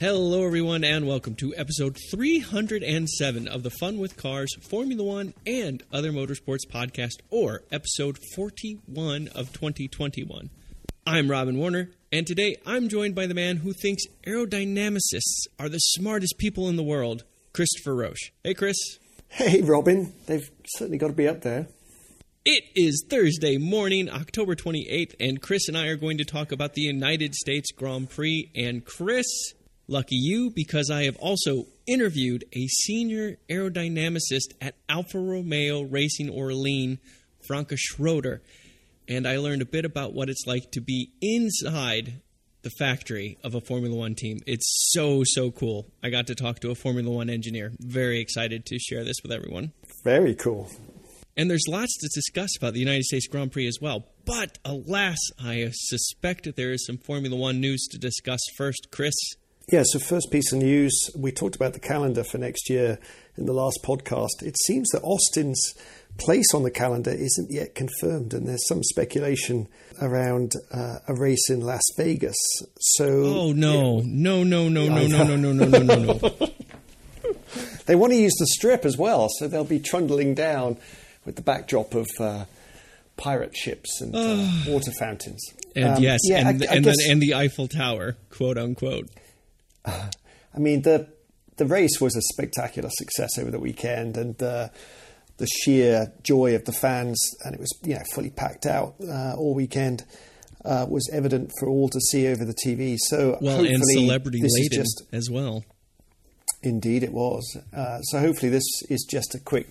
Hello, everyone, and welcome to episode 307 of the Fun with Cars, Formula One, and Other Motorsports podcast, or episode 41 of 2021. I'm Robin Warner, and today I'm joined by the man who thinks aerodynamicists are the smartest people in the world, Christopher Roche. Hey, Chris. Hey, Robin. They've certainly got to be up there. It is Thursday morning, October 28th, and Chris and I are going to talk about the United States Grand Prix. And Chris, lucky you, because I have also interviewed a senior aerodynamicist at Alfa Romeo Racing ORLEN, Franca Schroeder, and I learned a bit about what it's like to be inside the factory of a Formula One team. It's so, so cool. I got to talk to a Formula One engineer. Very excited to share this with everyone. Very cool. And there's lots to discuss about the United States Grand Prix as well. But alas, I suspect that there is some Formula One news to discuss first. Chris? Yeah, so first piece of news we talked about the calendar for next year in the last podcast. It seems that Austin's place on the calendar isn't yet confirmed, and there's some speculation around uh, a race in Las Vegas. So, oh no, no, no, no, no, no, no, no, no, no, no, no. they want to use the strip as well, so they'll be trundling down with the backdrop of uh, pirate ships and uh, water fountains. And um, yes, yeah, and, I, I and, guess, then, and the Eiffel Tower, quote unquote. I mean, the the race was a spectacular success over the weekend, and uh, the sheer joy of the fans, and it was you know fully packed out uh, all weekend. Uh, was evident for all to see over the TV. So well, and celebrity laden just, as well. Indeed, it was. Uh, so hopefully, this is just a quick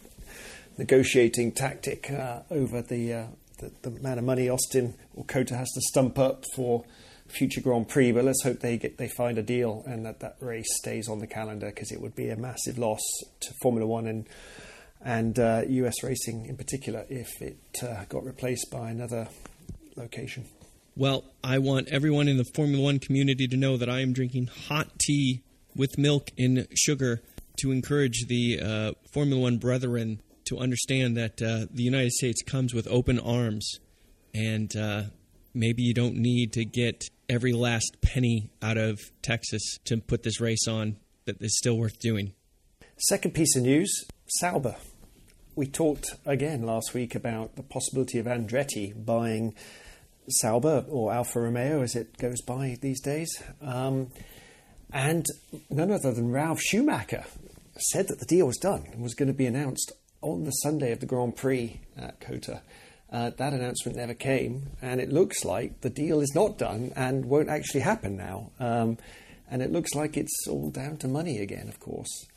negotiating tactic uh, over the, uh, the, the amount of money Austin or COTA has to stump up for future Grand Prix. But let's hope they get they find a deal and that that race stays on the calendar because it would be a massive loss to Formula One and and uh, US racing in particular if it uh, got replaced by another location. Well, I want everyone in the Formula One community to know that I am drinking hot tea with milk and sugar to encourage the uh, Formula One brethren to understand that uh, the United States comes with open arms, and uh, maybe you don't need to get every last penny out of Texas to put this race on that is still worth doing. Second piece of news Sauber. We talked again last week about the possibility of Andretti buying Sauber or Alfa Romeo as it goes by these days. Um, and none other than Ralf Schumacher said that the deal was done and was going to be announced on the Sunday of the Grand Prix at COTA. Uh, that announcement never came, and it looks like the deal is not done and won't actually happen now. Um, and it looks like it's all down to money again, of course.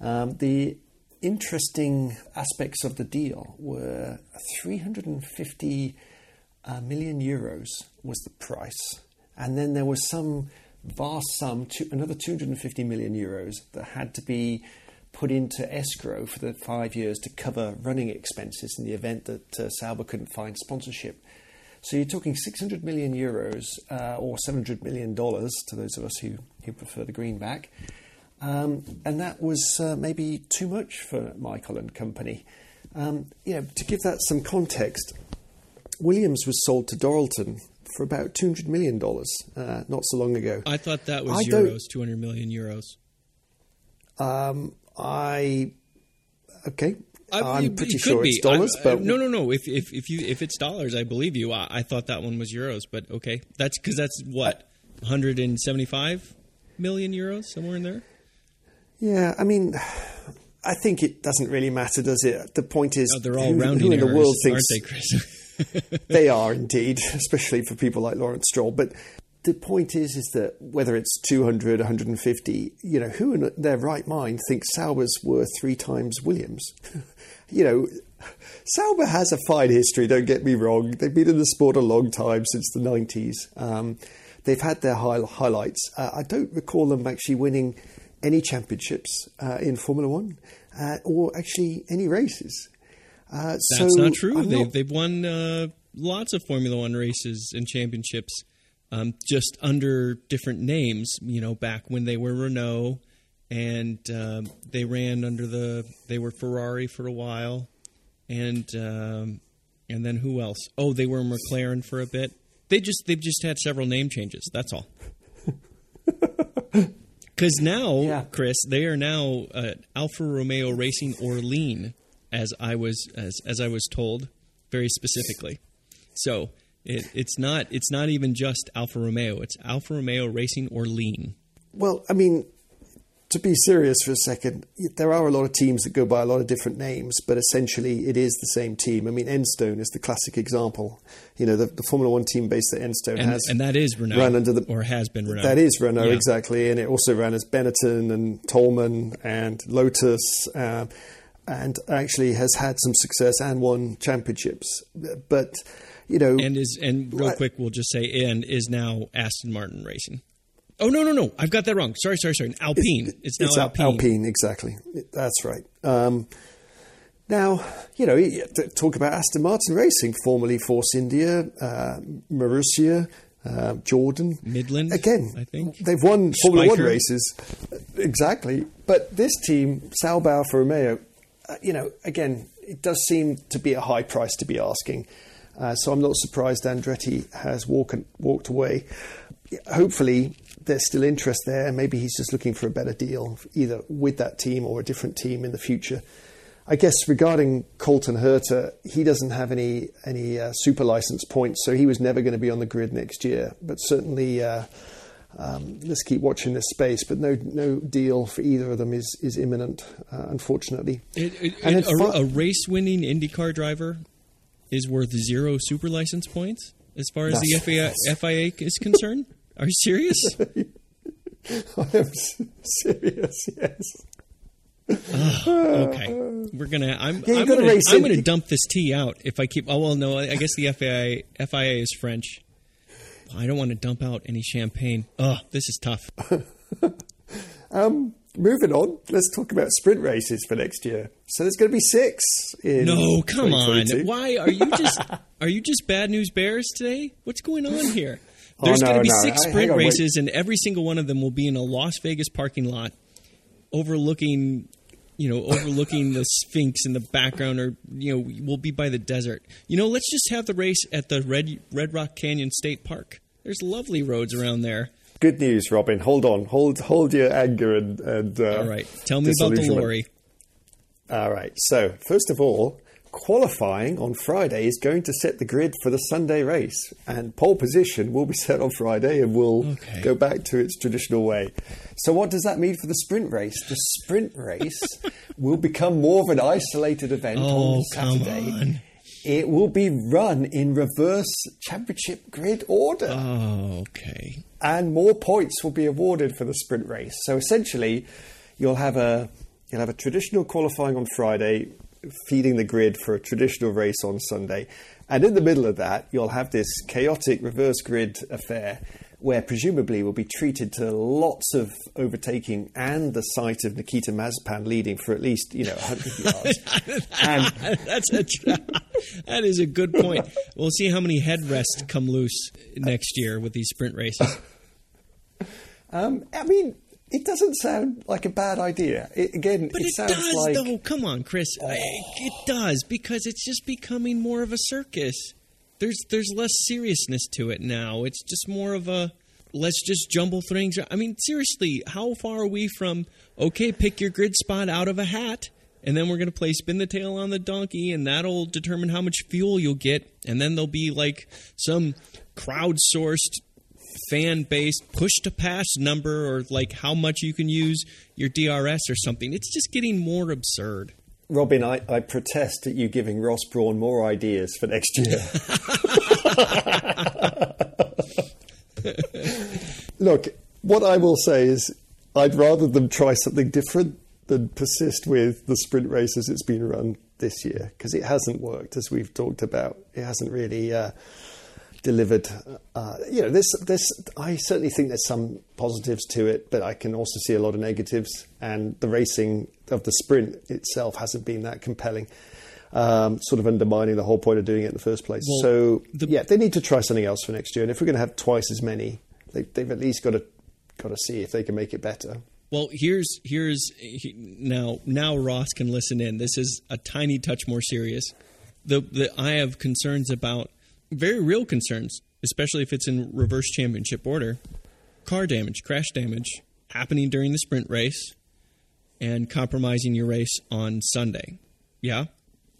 Um, the interesting aspects of the deal were 350 uh, million euros was the price, and then there was some vast sum, to, another 250 million euros that had to be put into escrow for the five years to cover running expenses in the event that uh, Sauber couldn't find sponsorship. So you're talking 600 million euros uh, or 700 million dollars to those of us who, who prefer the greenback. Um, and that was uh, maybe too much for Michael and company. Um, you know, to give that some context, Williams was sold to Dorilton for about $200 million uh, not so long ago. I thought that was I euros, 200 million euros. Um, I okay. Uh, I, am pretty sure it's dollars, I, but no, no, no. If if if you if it's dollars, I believe you. I, I thought that one was euros, but okay, that's because that's what 175 million euros somewhere in there. Yeah, I mean, I think it doesn't really matter, does it? The point is, oh, they're all who, rounding who in errors, the world thinks aren't they, Chris? they are indeed, especially for people like Lawrence Stroll. But the point is, is that whether it's 200, 150, you know, who in their right mind thinks Sauber's worth three times Williams? you know, Sauber has a fine history, don't get me wrong. They've been in the sport a long time, since the 90s. Um, they've had their high, highlights. Uh, I don't recall them actually winning any championships uh, in Formula One uh, or actually any races. Uh, That's so not true. They've, not... they've won uh, lots of Formula One races and championships um, just under different names. You know, back when they were Renault, and uh, they ran under the they were Ferrari for a while, and um, and then who else? Oh, they were McLaren for a bit. They just they've just had several name changes. That's all. because now, Yeah. Chris, they are now uh, Alfa Romeo Racing ORLEN, as I was as as I was told very specifically. So it, it's not it's not even just Alfa Romeo; it's Alfa Romeo Racing or Lean. Well, I mean, to be serious for a second, there are a lot of teams that go by a lot of different names, but essentially it is the same team. I mean, Enstone is the classic example. You know, the, the Formula One team based at Enstone And, has and that is Renault, run under the or has been Renault. That is Renault, Yeah. exactly. And it also ran as Benetton and Toleman and Lotus, um, and actually has had some success and won championships. But, you know. and is and real quick we'll just say and is now Aston Martin Racing. Oh no no no! I've got that wrong. Sorry sorry sorry. Alpine. It's, now it's Alpine. Alpine, exactly. That's right. Um, now, you know, talk about Aston Martin Racing, formerly Force India, uh, Marussia, uh, Jordan. Midland, Again, I think. they've won Formula One races. Exactly. But this team, Sauber Alfa Romeo, uh, you know, again, it does seem to be a high price to be asking. Uh, so I'm not surprised Andretti has walk, walked away. Hopefully, there's still interest there. and Maybe he's just looking for a better deal, either with that team or a different team in the future. I guess regarding Colton Herta, he doesn't have any any uh, super license points, so he was never going to be on the grid next year. But certainly, uh, um, let's keep watching this space. But no no deal for either of them is is imminent, uh, unfortunately. It, it, And it- a, a race-winning IndyCar driver is worth zero super license points as far as the FIA, FIA is concerned. Are you serious? I am serious. Yes. okay, we're gonna. I'm. Yeah, I'm gotta gonna, I'm gonna dump this tea out if I keep. Oh well, no. I guess the FIA FIA is French. I don't want to dump out any champagne. Oh, this is tough. Um, moving on, let's talk about sprint races for next year. So there's going to be six. In No, come on. Why are you just are you just bad news bears today? What's going on here? Oh, There's no, going to be no. six sprint on, races, and every single one of them will be in a Las Vegas parking lot, overlooking, you know, overlooking the Sphinx in the background, or you know, we'll be by the desert. You know, let's just have the race at the Red Red Rock Canyon State Park. There's lovely roads around there. Good news, Robin. Hold on. Hold hold your anger and. and uh, All right, tell me about the lorry. All right. So, first of all, qualifying on Friday is going to set the grid for the Sunday race, and pole position will be set on Friday and will Okay. go back to its traditional way. So, what does that mean for the sprint race? The sprint race will become more of an isolated event Oh, on Saturday. on. It will be run in reverse championship grid order Oh, okay. and more points will be awarded for the sprint race. So essentially, you'll have a you'll have a traditional qualifying on Friday, feeding the grid for a traditional race on Sunday, and in the middle of that, you'll have this chaotic reverse grid affair. Where presumably we'll be treated to lots of overtaking and the sight of Nikita Mazepin leading for at least you know 100 yards. and That's a that is a good point. We'll see how many headrests come loose next year with these sprint races. um, I mean, it doesn't sound like a bad idea. It, again, But it, it, sounds does, like though. Come on, Chris. I- It does because it's just becoming more of a circus. There's there's less seriousness to it now. It's just more of a let's just jumble things. I mean, seriously, how far are we from okay? Pick your grid spot out of a hat, and then we're gonna play spin the tail on the donkey, and that'll determine how much fuel you'll get, and then there'll be like some crowdsourced fan based push to pass number or like how much you can use your DRS or something. It's just getting more absurd. Robin, I, I protest at you giving Ross Brawn more ideas for next year. Look, what I will say is I'd rather them try something different than persist with the sprint race as it's been run this year because it hasn't worked, as we've talked about. It hasn't really uh, delivered. Uh, you know, this, this. I certainly think there's some positives to it, but I can also see a lot of negatives. And the racing of the sprint itself hasn't been that compelling, um, sort of undermining the whole point of doing it in the first place. Well, so the- yeah, they need to try something else for next year. And if we're going to have twice as many, they, they've at least got to got to see if they can make it better. Well, here's here's now now Ross can listen in. This is a tiny touch more serious. The the I have concerns about very real concerns, especially if it's in reverse championship order. Car damage, crash damage happening during the sprint race and compromising your race on Sunday. Yeah,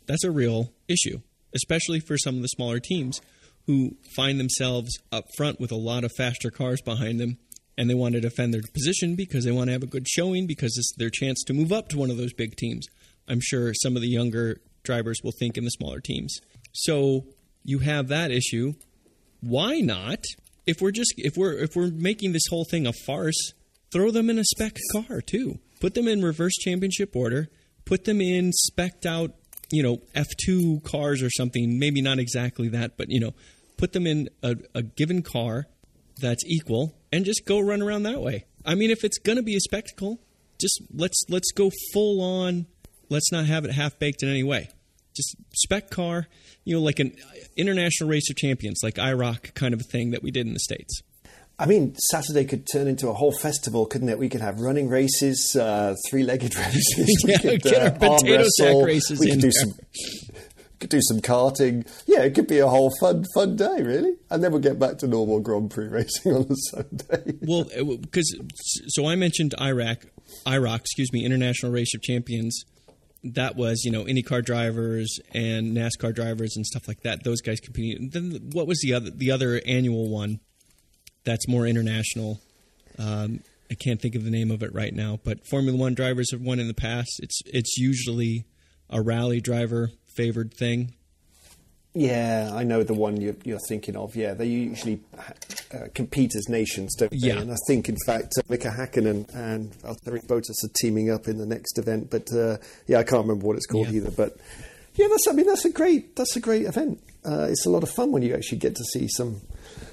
that's a real issue, especially for some of the smaller teams who find themselves up front with a lot of faster cars behind them and they want to defend their position because they want to have a good showing because it's their chance to move up to one of those big teams. I'm sure some of the younger drivers will think in the smaller teams. So you have that issue. Why not? If we're just if we're if we're making this whole thing a farce, throw them in a spec car too. Put them in reverse championship order. Put them in specked out, you know, F2 cars or something. Maybe not exactly that, but you know, put them in a, a given car that's equal and just go run around that way. I mean, if it's to be a spectacle, just let's let's go full on. Let's not have it half baked in any way. Just spec car, you know, like an international race of champions, like IROC kind of a thing that we did in the states. I mean, Saturday could turn into a whole festival, couldn't it? We could have running races, uh, three-legged races. yeah, we could, get uh, our potato arm sack wrestle. races we could do there. some could do some karting. Yeah, it could be a whole fun fun day, really. And then we'll get back to normal Grand Prix racing on a Sunday. Well, because so I mentioned Iraq, IROC, excuse me, International Race of Champions. That was you know IndyCar drivers and NASCAR drivers and stuff like that. Those guys competing. Then what was the other the other annual one? That's more international. Um, I can't think of the name of it right now, but Formula One drivers have won in the past. It's it's usually a rally driver favored thing. Yeah, I know the one you're, you're thinking of. Yeah, they usually uh, compete as nations, don't they? Yeah. And I think, in fact, uh, Mika Hakkinen and Valtteri Bottas are teaming up in the next event. But uh, yeah, I can't remember what it's called Yeah. either. But yeah, that's. I mean, that's a great. That's a great event. Uh, it's a lot of fun when you actually get to see some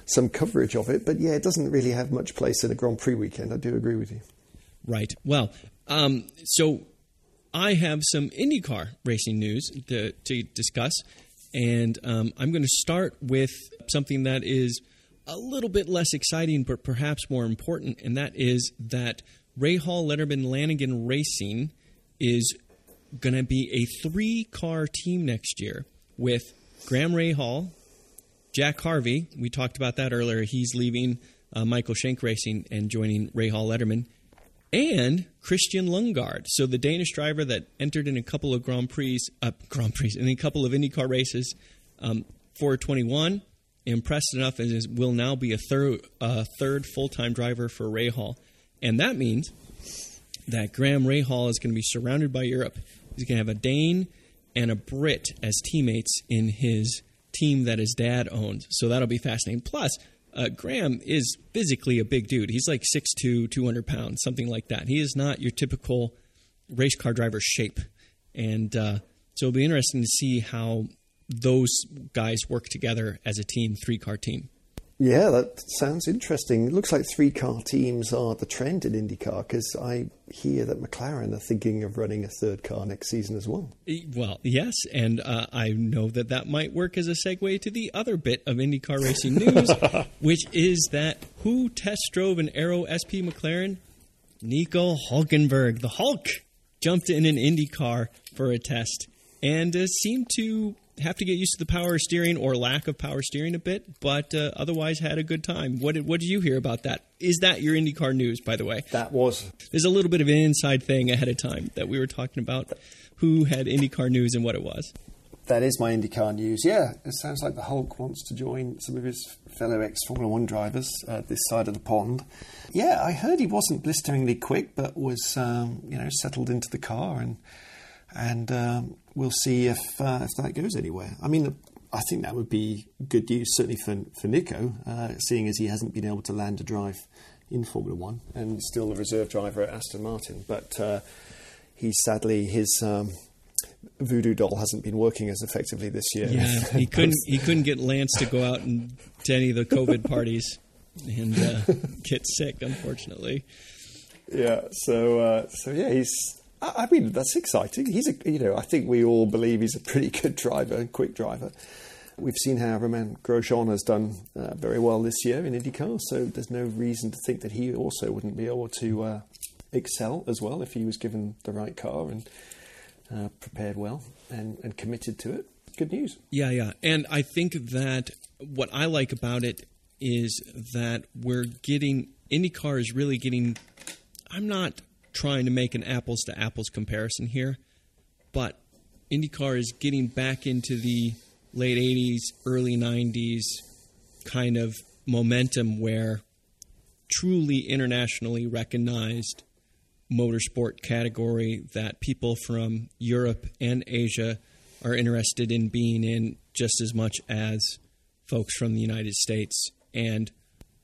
some coverage of it. But yeah, it doesn't really have much place in a Grand Prix weekend. I do agree with you. Right. Well, um, so I have some IndyCar racing news to, to discuss, and um, I'm going to start with something that is a little bit less exciting, but perhaps more important, and that is that Rahal Letterman Lanigan Racing is going to be a three car team next year with Graham Rahal, Jack Harvey, we talked about that earlier. He's leaving uh, Meyer Shank Racing and joining Ray Hall Letterman, and Christian Lundgaard. So the Danish driver that entered in a couple of Grand Prix, uh, Grand Prix, in a couple of IndyCar races, um, 421, impressed enough and is, will now be a third uh, third full time driver for Rahal, and that means that Graham Rahal is going to be surrounded by Europe. He's going to have a Dane and a Brit as teammates in his team that his dad owns. So that'll be fascinating. Plus, uh, Graham is physically a big dude. He's like 6'2", 200 pounds, something like that. He is not your typical race car driver shape. And uh, so it'll be interesting to see how those guys work together as a team, three car team. Yeah, that sounds interesting. It looks like three car teams are the trend in IndyCar because I hear that McLaren are thinking of running a third car next season as well. Well, yes, and uh, I know that that might work as a segue to the other bit of IndyCar racing news, which is that who test drove an Arrow SP McLaren? Nico Hulkenberg, the Hulk, jumped in an IndyCar for a test and uh, seemed to have to get used to the power steering or lack of power steering a bit, but uh, otherwise had a good time. What did, what did you hear about that? Is that your IndyCar news, by the way? That was There's a little bit of an inside thing ahead of time that we were talking about who had IndyCar news and what it was. that is my IndyCar news. Yeah, it sounds like the Hulk wants to join some of his fellow ex Formula One drivers uh, this side of the pond. Yeah, I heard he wasn't blisteringly quick, but was um, you know settled into the car, and and um, we'll see if uh, if that goes anywhere. I mean, I think that would be good news, certainly for for Nico, uh, seeing as he hasn't been able to land a drive in Formula One and still the reserve driver at Aston Martin. But uh, he sadly his um, voodoo doll hasn't been working as effectively this year. Yeah, he couldn't he couldn't get Lance to go out and to any of the COVID parties and uh, get sick, unfortunately. yeah. So uh, so yeah, he's. I mean, that's exciting. He's a, you know, I think we all believe he's a pretty good driver, quick driver. We've seen how Romain Grosjean has done uh, very well this year in IndyCar, so there's no reason to think that he also wouldn't be able to uh, excel as well if he was given the right car and uh, prepared well and, and committed to it. Good news. Yeah, yeah. And I think that what I like about it is that we're getting IndyCar is really getting I'm not trying to make an apples to apples comparison here, but IndyCar is getting back into the late 80s, early 90s kind of momentum where truly internationally recognized motorsport category that people from Europe and Asia are interested in being in just as much as folks from the United States. And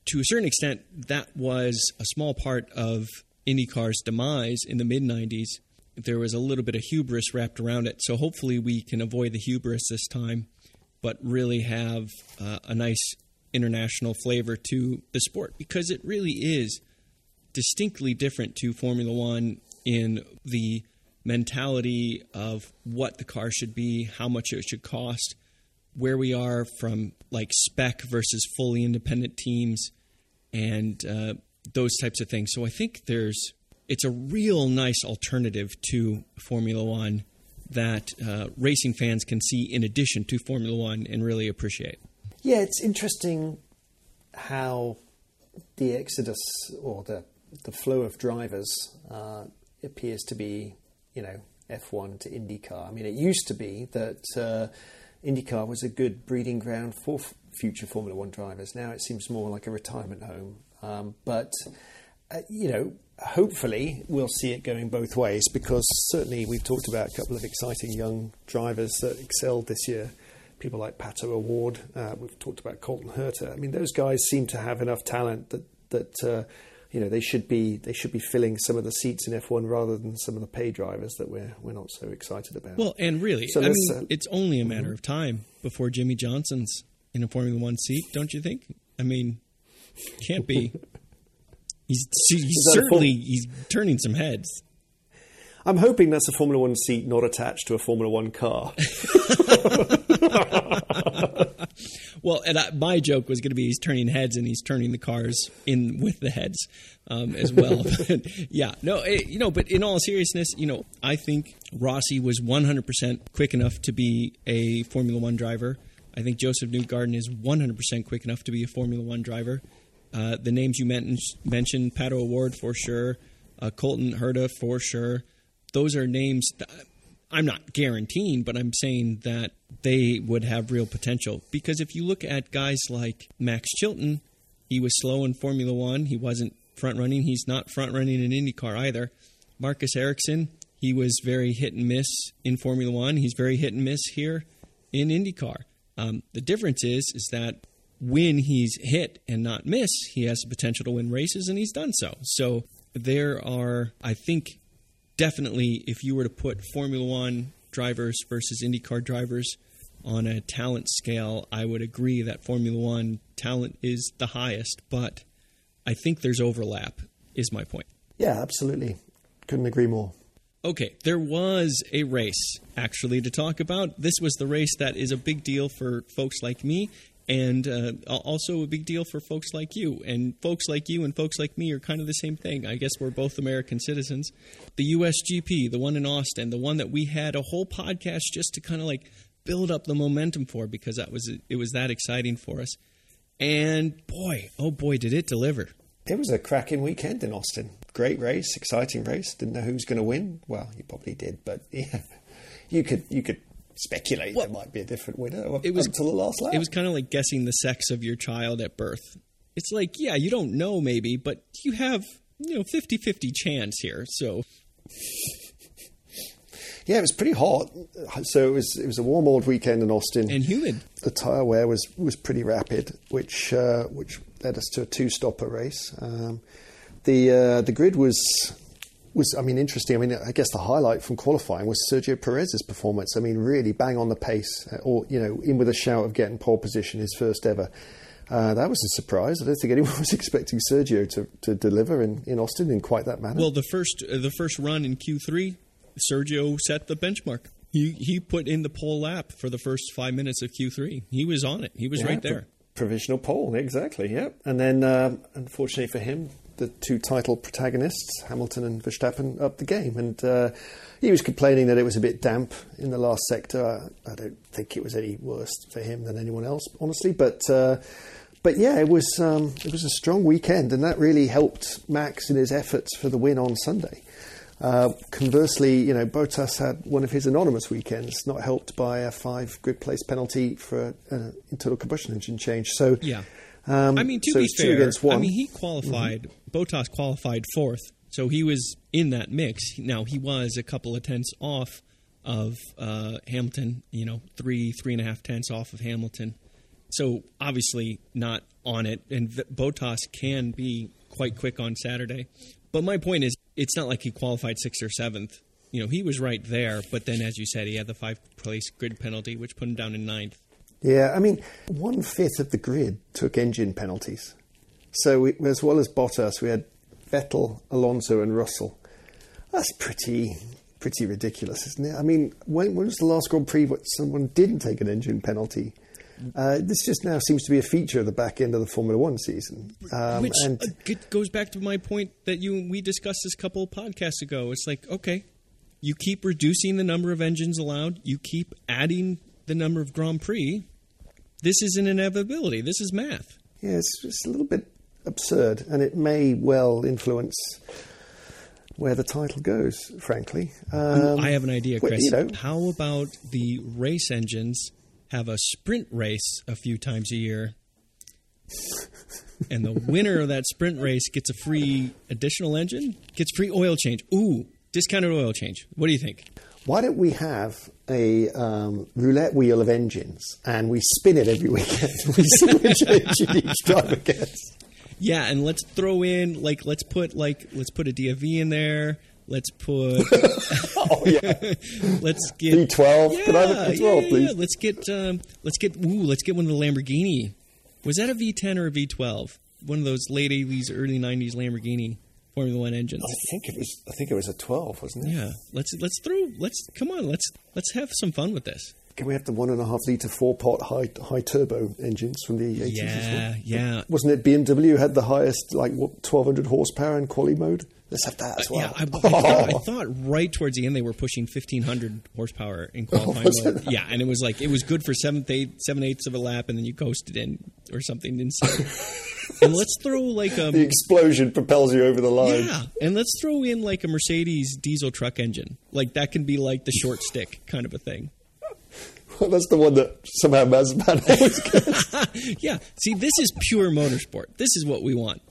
to a certain extent, that was a small part of IndyCar's demise in the mid 90s. There was a little bit of hubris wrapped around it. So hopefully we can avoid the hubris this time, but really have uh, a nice international flavor to the sport because it really is distinctly different to Formula One in the mentality of what the car should be, how much it should cost, where we are from like spec versus fully independent teams, and uh, those types of things. So I think there's it's a real nice alternative to Formula One that uh, racing fans can see in addition to Formula One and really appreciate. Yeah, it's interesting how the exodus or the the flow of drivers uh, appears to be, you know, F1 to IndyCar. I mean, it used to be that uh, IndyCar was a good breeding ground for f- future Formula One drivers. Now it seems more like a retirement home. Um, but, uh, you know, hopefully we'll see it going both ways because certainly we've talked about a couple of exciting young drivers that excelled this year. People like Pato O'Ward, uh, we've talked about Colton Herta. I mean, those guys seem to have enough talent that that uh, you know they should be they should be filling some of the seats in F1 rather than some of the pay drivers that we're we're not so excited about. Well, and really, so I mean, uh, it's only a matter mm-hmm. of time before Jimmie Johnson's in a Formula One seat, don't you think? I mean, can't be. He's, he's certainly he's turning some heads. I'm hoping that's a Formula One seat not attached to a Formula One car. well, and I, my joke was going to be he's turning heads and he's turning the cars in with the heads um, as well. yeah, no, it, eh, you know, but in all seriousness, you know, I think Rossi was 100% quick enough to be a Formula One driver. I think Josef Newgarden is 100% quick enough to be a Formula One driver. Uh, the names you mentioned, Pato O'Ward for sure, uh, Colton Herta for sure those are names I'm not guaranteeing, but I'm saying that they would have real potential. Because if you look at guys like Max Chilton, he was slow in Formula One. He wasn't front running. He's not front running in IndyCar either. Marcus Ericsson, he was very hit and miss in Formula One. He's very hit and miss here in IndyCar. Um, the difference is is that when he's hit and not miss, he has the potential to win races, and he's done so. So there are, I think, definitely, if you were to put Formula One drivers versus IndyCar drivers on a talent scale, I would agree that Formula One talent is the highest, but I think there's overlap, is my point. Yeah, absolutely. Couldn't agree more. Okay, there was a race actually to talk about. This was the race that is a big deal for folks like me and uh, also a big deal for folks like you. And folks like you and folks like me are kind of the same thing. I guess we're both American citizens. The USGP, the one in Austin, the one that we had a whole podcast just to kind of like build up the momentum for because that was it was that exciting for us. And boy, oh boy, did it deliver! It was a cracking weekend in Austin. Great race, exciting race. Didn't know who was going to win. Well, you probably did, but yeah, you could you could speculate well, there might be a different winner it was, until the last lap. It was kind of like guessing the sex of your child at birth. It's like, yeah, you don't know maybe, but you have, you know, 50-50 chance here. So Yeah, it was pretty hot. So it was it was a warm old weekend in Austin and humid. The tire wear was was pretty rapid, which uh, which led us to a two stopper race. Um, the uh, the grid was was, I mean, interesting. I mean, I guess the highlight from qualifying was Sergio Perez's performance. I mean, really bang on the pace, uh, or you know, in with a shout of getting pole position, his first ever. Uh, that was a surprise. I don't think anyone was expecting Sergio to, to deliver in, in Austin in quite that manner. Well, the first uh, the first run in Q three, Sergio set the benchmark. He he put in the pole lap for the first five minutes of Q three. He was on it. He was yeah, right there. Provisional pole, exactly. Yeah, and then um, unfortunately for him, the two title protagonists, Hamilton and Verstappen, up the game. And uh, he was complaining that it was a bit damp in the last sector. I, I, don't think it was any worse for him than anyone else, honestly. But uh, but yeah, it was um, it was a strong weekend, and that really helped Max in his efforts for the win on Sunday. Uh, conversely, you know, Bottas had one of his anonymous weekends, not helped by a five grid place penalty for an internal combustion engine change. So, Yeah. Um, I mean, to so be two fair, against one. I mean, he qualified. Bottas qualified fourth, so he was in that mix. Now he was a couple of tenths off of uh, Hamilton. You know, three, three and a half tenths off of Hamilton. So obviously not on it, and v- Bottas can be quite quick on Saturday. But my point is, it's not like he qualified sixth or seventh. You know, he was right there, but then, as you said, he had the five place grid penalty, which put him down in ninth. Yeah, I mean, one fifth of the grid took engine penalties. So, we, as well as Bottas, we had Vettel, Alonso, and Russell. That's pretty, pretty ridiculous, isn't it? I mean, when, when was the last Grand Prix where someone didn't take an engine penalty? Uh, this just now seems to be a feature of the back end of the Formula One season. Um, Which and uh, goes back to my point that you we discussed this couple of podcasts ago. It's like, okay, you keep reducing the number of engines allowed, you keep adding the number of Grand Prix. This is an inevitability. This is math. yeah, it's, it's a little bit absurd, and it may well influence where the title goes. Frankly, um, I have an idea, well, Chris. you know, How about the race engines have a sprint race a few times a year? and the winner of that sprint race gets a free additional engine, gets free oil change. Ooh, discounted oil change. What do you think? Why don't we have a um, roulette wheel of engines and we spin it every weekend? we see which engine each driver gets. Yeah, and let's throw in like let's put like let's put a DFV in there. Let's put Oh yeah, let's get V12. Could I have a Yeah, V12, yeah, yeah, please? yeah. Let's get um, let's get ooh, let's get one of the Lamborghini. Was that a V10 or a V12? One of those late 80s, early 90s Lamborghini Formula One engines. I think it was. I think it was a 12, wasn't it? Yeah, let's let's throw let's come on let's let's have some fun with this. Can we have the one and a half liter four pot high high turbo engines from the 80s as Yeah, well? yeah. Wasn't it BMW had the highest like what 1200 horsepower in quali mode? Let's have that as well. Yeah, I, I, thought, I thought right towards the end they were pushing 1500 horsepower in oh, qualifying was mode. it? Yeah, and it was like it was good for seventh, eight, seven eighths of a lap, and then you coasted in or something and let's throw like a the explosion propels you over the line. yeah, and let's throw in like a Mercedes diesel truck engine. Like that can be like the short stick kind of a thing. Well, That's the one that somehow Mazepin always gets. Yeah, see, this is pure motorsport. This is what we want.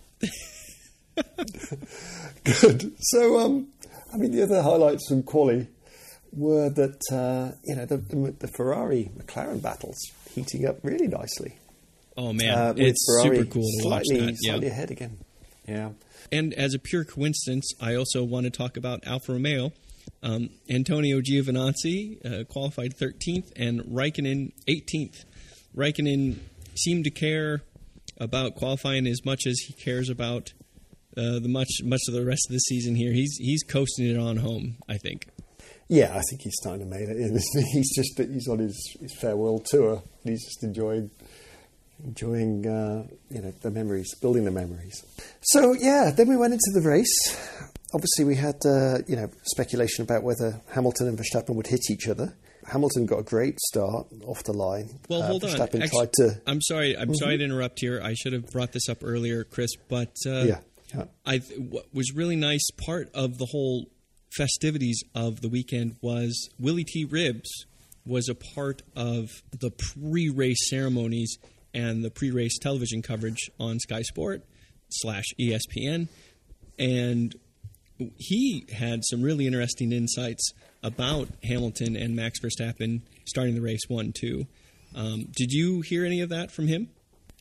Good. So, um, I mean, the other highlights from quali were that uh, you know the, the, the Ferrari McLaren battles heating up really nicely. Oh man, Uh, it's Ferrari super cool to slightly, watch that. Yeah. Slightly ahead again. Yeah. And as a pure coincidence, I also want to talk about Alfa Romeo. Um, Antonio Giovinazzi uh, qualified 13th and Raikkonen 18th. Raikkonen seemed to care about qualifying as much as he cares about uh, the much much of the rest of the season here. He's he's coasting it on home, I think. Yeah, I think he's starting to make it. in, isn't he? He's just he's on his, his farewell tour. And he's just enjoying enjoying uh, you know the memories, building the memories. So yeah, then we went into the race. Obviously, we had uh, you know speculation about whether Hamilton and Verstappen would hit each other. Hamilton got a great start off the line. Well, Uh, hold on. Verstappen Actu- tried to. I'm sorry. I'm sorry to interrupt here. I should have brought this up earlier, Chris. But uh, Yeah, yeah. I what was really nice part of the whole festivities of the weekend was Willie T. Ribbs was a part of the pre-race ceremonies and the pre-race television coverage on Sky Sport slash ESPN, and he had some really interesting insights about Hamilton and Max Verstappen starting the race one two. Um, did you hear any of that from him?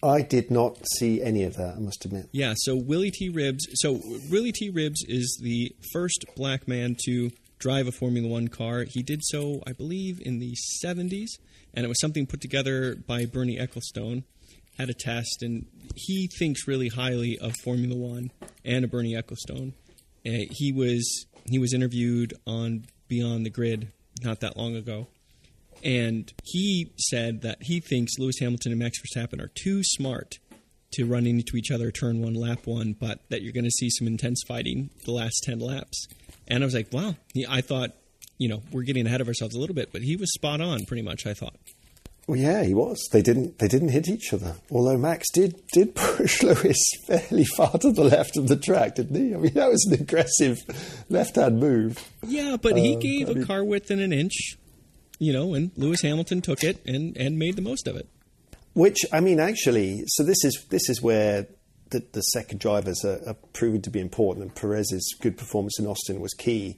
I did not see any of that. I must admit. Yeah, so Willie T. Ribbs. So Willie T. Ribbs is the first black man to drive a Formula One car. He did so, I believe, in the 70s, and it was something put together by Bernie Ecclestone. Had a test, and he thinks really highly of Formula One and of Bernie Ecclestone. Uh, he was he was interviewed on Beyond the Grid not that long ago, and he said that he thinks Lewis Hamilton and Max Verstappen are too smart to run into each other turn one, lap one, but that you're going to see some intense fighting the last 10 laps. And I was like, wow. I thought, you know, we're getting ahead of ourselves a little bit, but he was spot on pretty much, I thought. Well, yeah, he was. They didn't. They didn't hit each other. Although Max did did push Lewis fairly far to the left of the track, didn't he? I mean, that was an aggressive left-hand move. Yeah, but he um, gave I mean, a car width in an inch, you know, and Lewis Hamilton took it and and made the most of it. Which I mean, actually, so this is this is where the, the second drivers are, are proving to be important, and Perez's good performance in Austin was key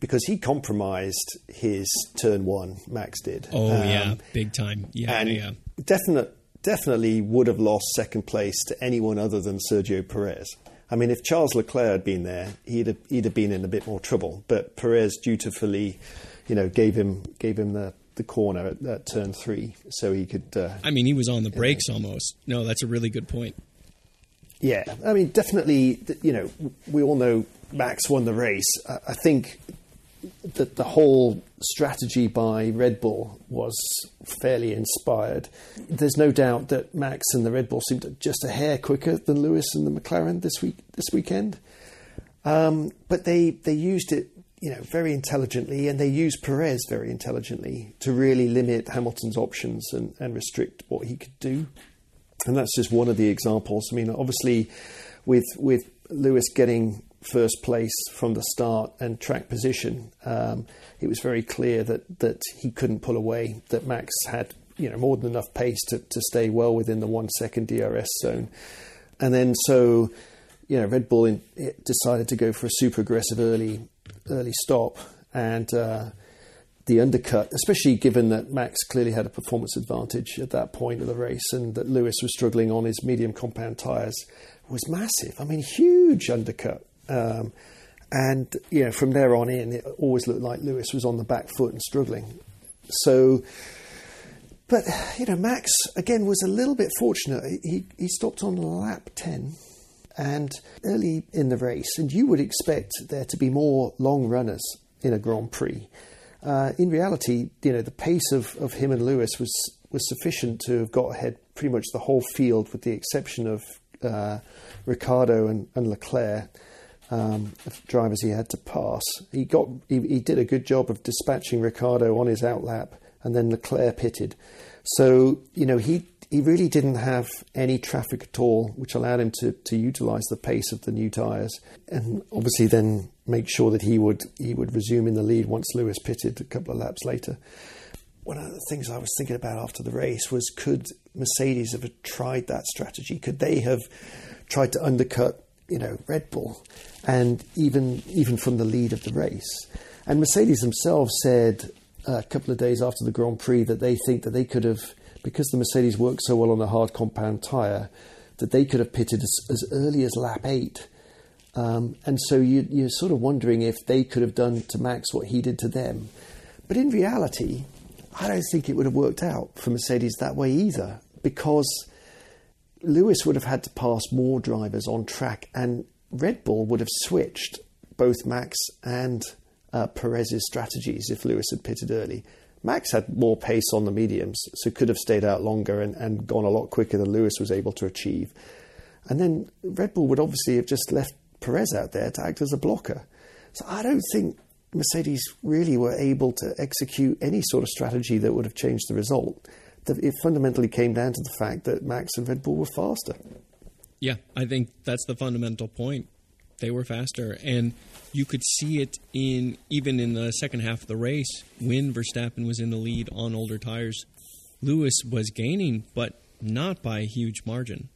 because he compromised his turn one. Max did. Oh um, yeah, big time. Yeah, and yeah. Definite, definitely would have lost second place to anyone other than Sergio Perez. I mean, if Charles Leclerc had been there, he'd have, he'd have been in a bit more trouble. But Perez dutifully, you know, gave him gave him the the corner at, at turn three, so he could. Uh, I mean, he was on the brakes know. almost. No, that's a really good point. Yeah, I mean, definitely. You know, we all know Max won the race. I think that the whole strategy by Red Bull was fairly inspired. There's no doubt that Max and the Red Bull seemed just a hair quicker than Lewis and the McLaren this week this weekend. Um, but they they used it, you know, very intelligently, and they used Perez very intelligently to really limit Hamilton's options and, and restrict what he could do. And that's just one of the examples. I mean, obviously, with with Lewis getting first place from the start and track position, um, it was very clear that that he couldn't pull away. That Max had you know more than enough pace to, to stay well within the one second DRS zone, and then so you know Red Bull in, decided to go for a super aggressive early early stop and. Uh, the undercut, especially given that Max clearly had a performance advantage at that point of the race and that Lewis was struggling on his medium compound tyres, was massive. I mean, huge undercut. Um, and you know, from there on in, it always looked like Lewis was on the back foot and struggling. So, but you know, Max again was a little bit fortunate. He he stopped on lap ten, and early in the race, and you would expect there to be more long runners in a Grand Prix. Uh, in reality, you know, the pace of, of him and Lewis was was sufficient to have got ahead pretty much the whole field, with the exception of uh, Ricciardo and, and Leclerc um, drivers he had to pass. He got he, he, did a good job of dispatching Ricciardo on his outlap, and then Leclerc pitted. So you know he he really didn't have any traffic at all, which allowed him to to utilise the pace of the new tyres, and obviously then make sure that he would he would resume in the lead once Lewis pitted a couple of laps later. One of the things I was thinking about after the race was could Mercedes have tried that strategy? Could they have tried to undercut you know, Red Bull, and even even from the lead of the race. And Mercedes themselves said uh, a couple of days after the Grand Prix that they think that they could have, because the Mercedes worked so well on a hard compound tyre, that they could have pitted as, as early as lap eight. Um, and so you, you're sort of wondering if they could have done to Max what he did to them. But in reality, I don't think it would have worked out for Mercedes that way either, because Lewis would have had to pass more drivers on track, and Red Bull would have switched both Max and uh, Perez's strategies if Lewis had pitted early. Max had more pace on the mediums, so could have stayed out longer and, and gone a lot quicker than Lewis was able to achieve. And then Red Bull would obviously have just left Perez out there to act as a blocker. So I don't think Mercedes really were able to execute any sort of strategy that would have changed the result it fundamentally came down to the fact that Max and Red Bull were faster. Yeah, I think that's the fundamental point. They were faster, and you could see it in even in the second half of the race when Verstappen was in the lead on older tires. Lewis was gaining, but not by a huge margin.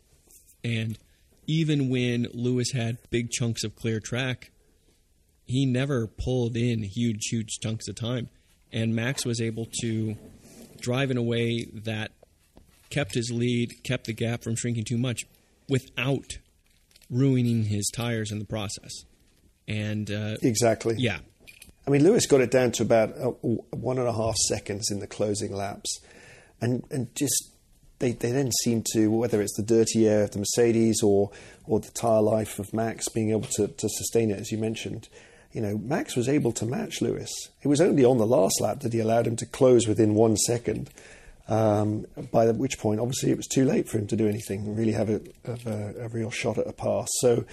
And even when Lewis had big chunks of clear track, he never pulled in huge, huge chunks of time. And Max was able to drive in a way that kept his lead, kept the gap from shrinking too much without ruining his tires in the process. And uh, exactly, yeah. I mean, Lewis got it down to about uh, one and a half seconds in the closing laps, and and just they, they then seem to whether it's the dirty air of the Mercedes or or the tire life of Max being able to, to sustain it, as you mentioned you know, Max was able to match Lewis. It was only on the last lap that he allowed him to close within one second. Um, by which point, obviously, it was too late for him to do anything, really have a, have a, a, real shot at a pass. So,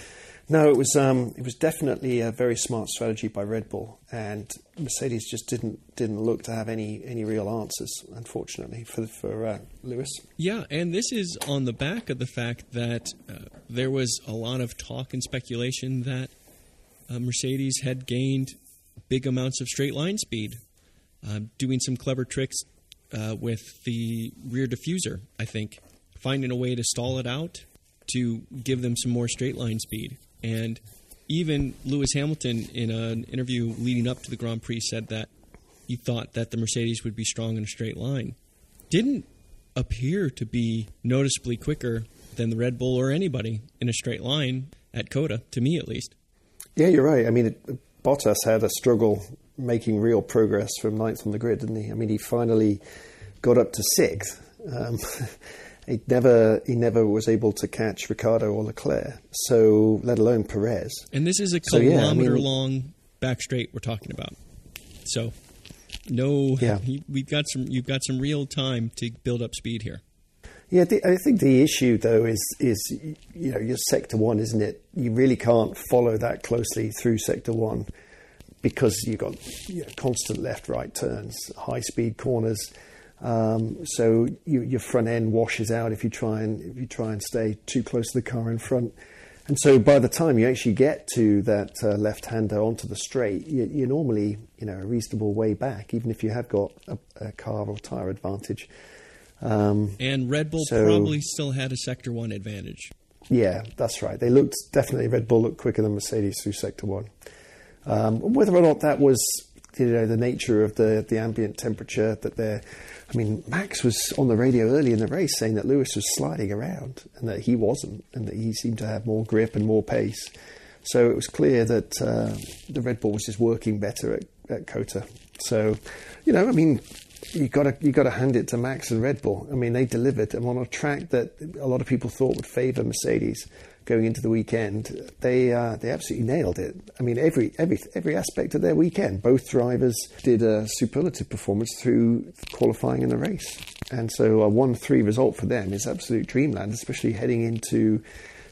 No, it was um, it was definitely a very smart strategy by Red Bull, and Mercedes just didn't didn't look to have any any real answers, unfortunately, for for uh, Lewis. Yeah, and this is on the back of the fact that uh, there was a lot of talk and speculation that uh, Mercedes had gained big amounts of straight line speed, uh, doing some clever tricks uh, with the rear diffuser. I think finding a way to stall it out to give them some more straight line speed. And even Lewis Hamilton, in an interview leading up to the Grand Prix, said that he thought that the Mercedes would be strong in a straight line. Didn't appear to be noticeably quicker than the Red Bull or anybody in a straight line at COTA, to me at least. Yeah, you're right. I mean, it, Bottas had a struggle making real progress from ninth on the grid, didn't he? I mean, he finally got up to sixth. Um, he never he never was able to catch Ricciardo or Leclerc. So let alone Perez. And this is a so, kilometer yeah, I mean, long back straight we're talking about. So no, yeah. we've got some you've got some real time to build up speed here. Yeah, the, I think the issue though is is you know your sector one, isn't it? You really can't follow that closely through sector one because you've got you know, constant left right turns, high speed corners um, so you, your front end washes out if you try and if you try and stay too close to the car in front. And so by the time you actually get to that uh, left-hander onto the straight, you, are normally you know a reasonable way back, even if you have got a, a car or tire advantage. Um, and Red Bull so, probably still had a sector one advantage. Yeah, that's right. They looked definitely Red Bull looked quicker than Mercedes through sector one. Um, whether or not that was you know the nature of the the ambient temperature that they're I mean, Max was on the radio early in the race saying that Lewis was sliding around and that he wasn't, and that he seemed to have more grip and more pace. So it was clear that uh, the Red Bull was just working better at, at COTA. So, you know, I mean, you got to you got to hand it to Max and Red Bull. I mean, they delivered, and on a track that a lot of people thought would favour Mercedes going into the weekend, they uh, they absolutely nailed it. I mean, every every every aspect of their weekend, both drivers did a superlative performance through qualifying in the race, and so a one-three result for them is absolute dreamland, especially heading into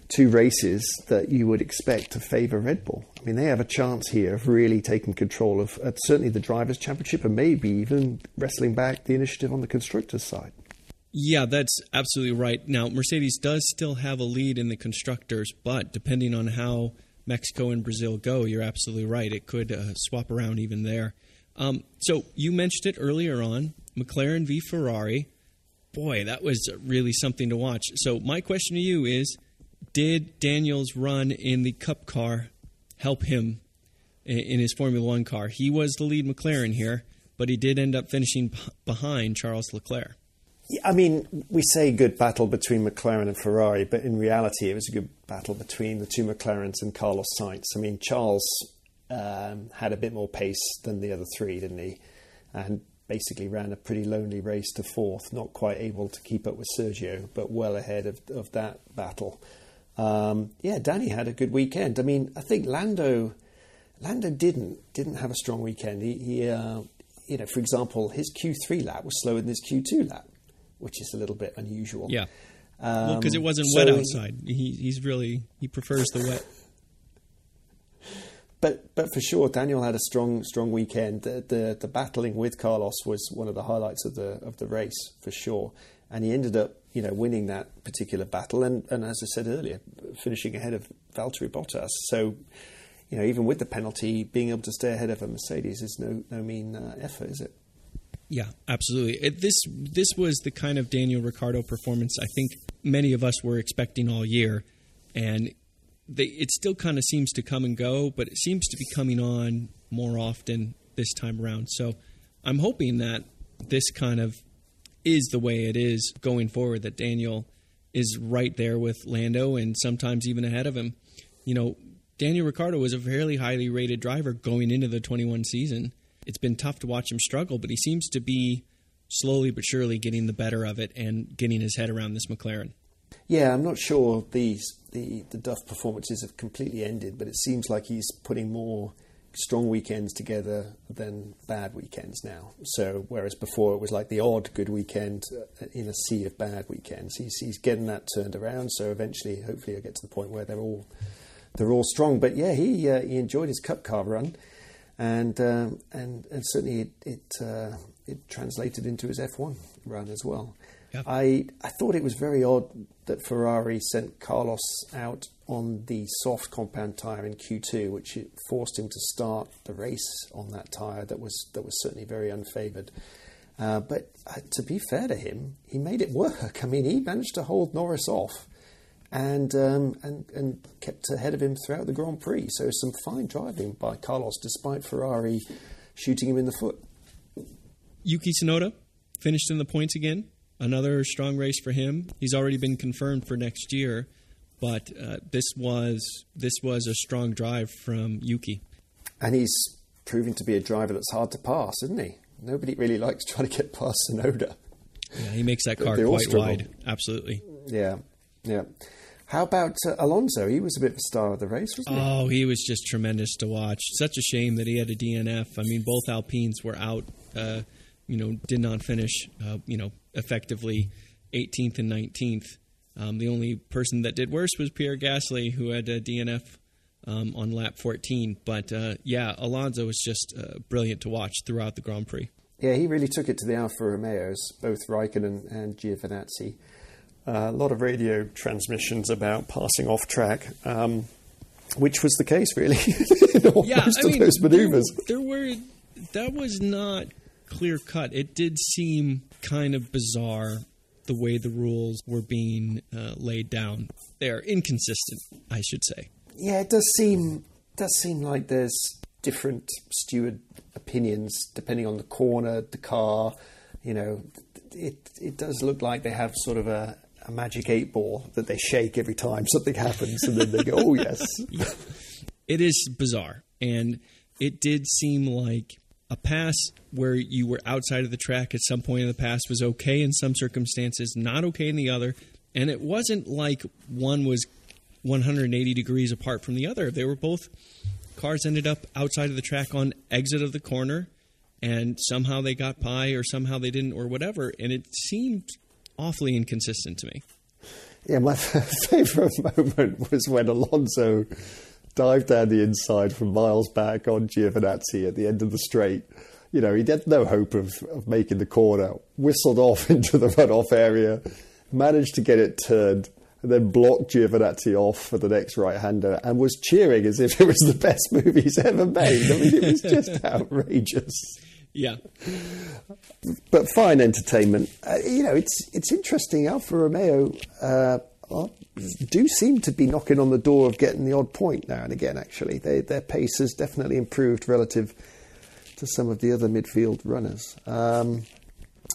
two races that you would expect to favour Red Bull. I mean, they have a chance here of really taking control of uh, certainly the drivers' championship and maybe even wrestling back the initiative on the constructors' side. Yeah, that's absolutely right. Now, Mercedes does still have a lead in the constructors, but depending on how Mexico and Brazil go, you're absolutely right. It could uh, swap around even there. Um, so you mentioned it earlier on McLaren v Ferrari. Boy, that was really something to watch. So, my question to you is Did Daniel's run in the Cup car help him in his Formula One car? He was the lead McLaren here, but he did end up finishing behind Charles Leclerc. I mean, we say good battle between McLaren and Ferrari, but in reality, it was a good battle between the two McLarens and Carlos Sainz. I mean, Charles um, had a bit more pace than the other three, didn't he? And basically ran a pretty lonely race to fourth, not quite able to keep up with Sergio, but well ahead of, of that battle. Um, yeah, Danny had a good weekend. I mean, I think Lando Lando didn't didn't have a strong weekend. He, he uh, you know, for example, his Q3 lap was slower than his Q2 lap which is a little bit unusual. Yeah. Um, well, because it wasn't so wet outside. He, he's really he prefers the wet. But but for sure, Daniel had a strong strong weekend. The, the, the battling with Carlos was one of the highlights of the of the race for sure, and he ended up you know winning that particular battle, and and as I said earlier, finishing ahead of Valtteri Bottas. So. You know, even with the penalty, being able to stay ahead of a Mercedes is no no mean uh, effort, is it? Yeah, absolutely. It, this this was the kind of Daniel Ricciardo performance I think many of us were expecting all year, and they, it still kind of seems to come and go, but it seems to be coming on more often this time around. So I'm hoping that this kind of is the way it is going forward. That Daniel is right there with Lando and sometimes even ahead of him. You know, Daniel Ricciardo was a fairly highly rated driver going into the 21 season it's been tough to watch him struggle, but he seems to be slowly but surely getting the better of it and getting his head around this McLaren. Yeah, I'm not sure these the, the Duff performances have completely ended, but it seems like he's putting more strong weekends together than bad weekends now. So whereas before it was like the odd good weekend uh, in a sea of bad weekends, he's he's getting that turned around. So eventually, hopefully, he'll get to the point where they're all they're all strong. But yeah, he uh, he enjoyed his Cup car run, and um, and and certainly it it, uh, it translated into his F1 run as well. I I thought it was very odd that Ferrari sent Carlos out on the soft compound tyre in Q2, which forced him to start the race on that tyre that was that was certainly very unfavoured. Uh, but uh, to be fair to him, he made it work. I mean, he managed to hold Norris off and, um, and, and kept ahead of him throughout the Grand Prix. So some fine driving by Carlos, despite Ferrari shooting him in the foot. Yuki Tsunoda finished in the points again. Another strong race for him. He's already been confirmed for next year, but uh, this was this was a strong drive from Yuki. And he's proving to be a driver that's hard to pass, isn't he? Nobody really likes trying to get past Tsunoda. Yeah, he makes that car quite wide. Absolutely. Yeah, yeah. How about uh, Alonso? He was a bit of a star of the race, wasn't he? Oh, he was just tremendous to watch. Such a shame that he had a DNF. I mean, both Alpines were out. Uh, you know, did not finish. Uh, you know, effectively 18th and 19th. Um, the only person that did worse was Pierre Gasly, who had a DNF um, on lap 14. But uh, yeah, Alonso was just uh, brilliant to watch throughout the Grand Prix. Yeah, he really took it to the Alfa Romeos, both Raikkonen and Giovinazzi. A lot of radio transmissions about passing off track, um, which was the case really in yeah, most I of mean, those maneuvers. There, there were that was not clear cut. It did seem kind of bizarre the way the rules were being uh, laid down. They're inconsistent, I should say. Yeah, it does seem does seem like there's different steward opinions depending on the corner, the car. You know, it it does look like they have sort of a, a magic eight ball that they shake every time something happens, and then they go, "Oh yes." It is bizarre, and it did seem like a pass where you were outside of the track at some point in the pass was okay in some circumstances, not okay in the other. And it wasn't like one was 180 degrees apart from the other. They were both cars ended up outside of the track on exit of the corner, and somehow they got by, or somehow they didn't, or whatever. And it seemed awfully inconsistent to me. Yeah, my favourite moment was when Alonso dived down the inside from miles back on Giovinazzi at the end of the straight. You know, he had no hope of, of making the corner, whistled off into the runoff area, managed to get it turned, and then blocked Giovinazzi off for the next right hander and was cheering as if it was the best move he's ever made. I mean, it was just outrageous. Yeah. But fine entertainment. Uh, you know, it's it's interesting. Alfa Romeo uh, do seem to be knocking on the door of getting the odd point now and again, actually. They, their pace has definitely improved relative to some of the other midfield runners. Um,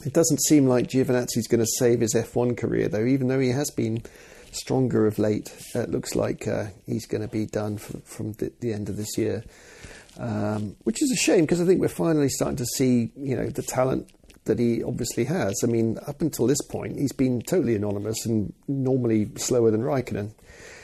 it doesn't seem like Giovinazzi's going to save his F1 career, though, even though he has been stronger of late. It looks like uh, he's going to be done for, from the, the, end of this year, um, which is a shame because I think we're finally starting to see, you know, the talent that he obviously has. I mean, up until this point, he's been totally anonymous and normally slower than Raikkonen.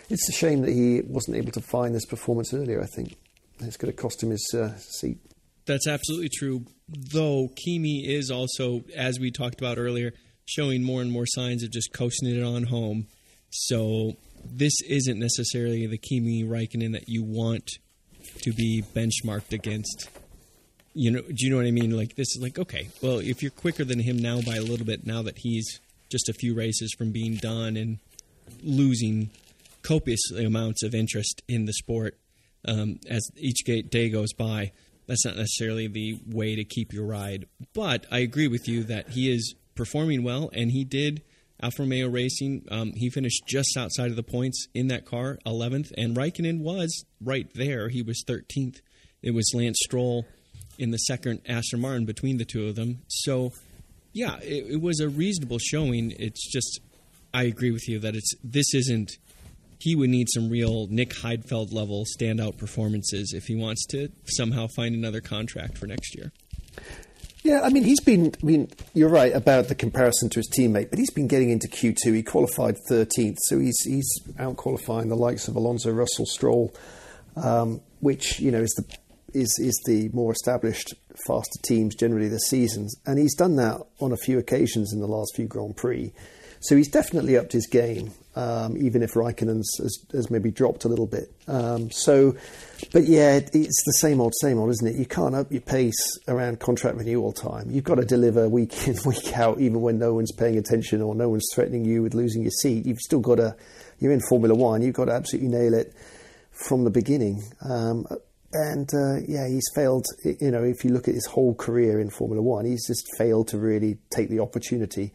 It's a shame that he wasn't able to find this performance earlier. I think it's going to cost him his uh, seat. That's absolutely true. Though Kimi is also, as we talked about earlier, showing more and more signs of just coasting it on home. So this isn't necessarily the Kimi Raikkonen that you want to be benchmarked against you know, do you know what I mean? Like this is like okay, well, if you're quicker than him now by a little bit, now that he's just a few races from being done and losing copious amounts of interest in the sport um, as each day goes by, that's not necessarily the way to keep your ride. But I agree with you that he is performing well, and he did. Alfa Romeo Racing, um, he finished just outside of the points in that car, 11th, and Raikkonen was right there. He was 13th. It was Lance Stroll in the second Aston Martin between the two of them. So, yeah, it, it was a reasonable showing. It's just, I agree with you that it's this isn't. He would need some real Nick Heidfeld level standout performances if he wants to somehow find another contract for next year. Yeah, I mean, he's been. I mean, you're right about the comparison to his teammate, but he's been getting into Q2. He qualified 13th, so he's he's out qualifying the likes of Alonso, Russell, Stroll, um, which you know is the is is the more established, faster teams generally this season, and he's done that on a few occasions in the last few Grand Prix. So he's definitely upped his game, um, even if Raikkonen's has, has, maybe dropped a little bit. Um, so, but yeah, it's the same old, same old, isn't it? You can't up your pace around contract renewal time. You've got to deliver week in, week out, even when no one's paying attention or no one's threatening you with losing your seat. You've still got to, you're in Formula One, you've got to absolutely nail it from the beginning. Um, and uh, yeah, he's failed. You know, if you look at his whole career in Formula One, he's just failed to really take the opportunity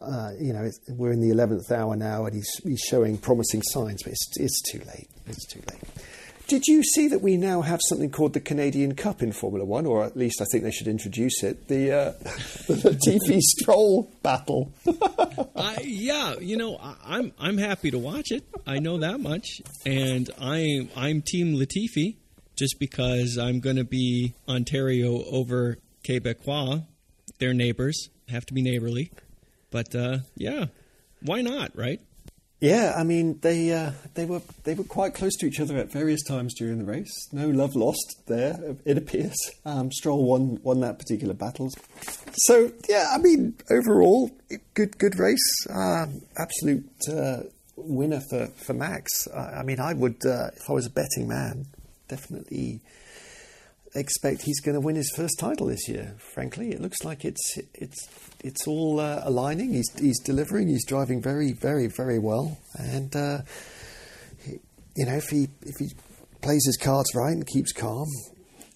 uh, you know, we're in the 11th hour now and he's, he's showing promising signs, but it's, it's too late. It's too late. Did you see that we now have something called the Canadian Cup in Formula One, or at least I think they should introduce it? The, uh, TV Stroll battle. yeah, you know, I, I'm I'm happy to watch it. I know that much, and I'm I'm Team Latifi just because I'm going to be Ontario over Quebecois. They're neighbors, have to be neighborly. But uh, yeah, why not, right? Yeah, I mean they uh, they were they were quite close to each other at various times during the race. No love lost there, it appears. Um, Stroll won won that particular battle. So yeah, I mean overall, good good race. Um, absolute uh, winner for for Max. I, I mean, I would uh, if I was a betting man, definitely expect he's going to win his first title this year. Frankly, it looks like it's it's it's all uh, aligning. He's he's delivering. He's driving very very very well, and uh, he, you know if he if he plays his cards right and keeps calm,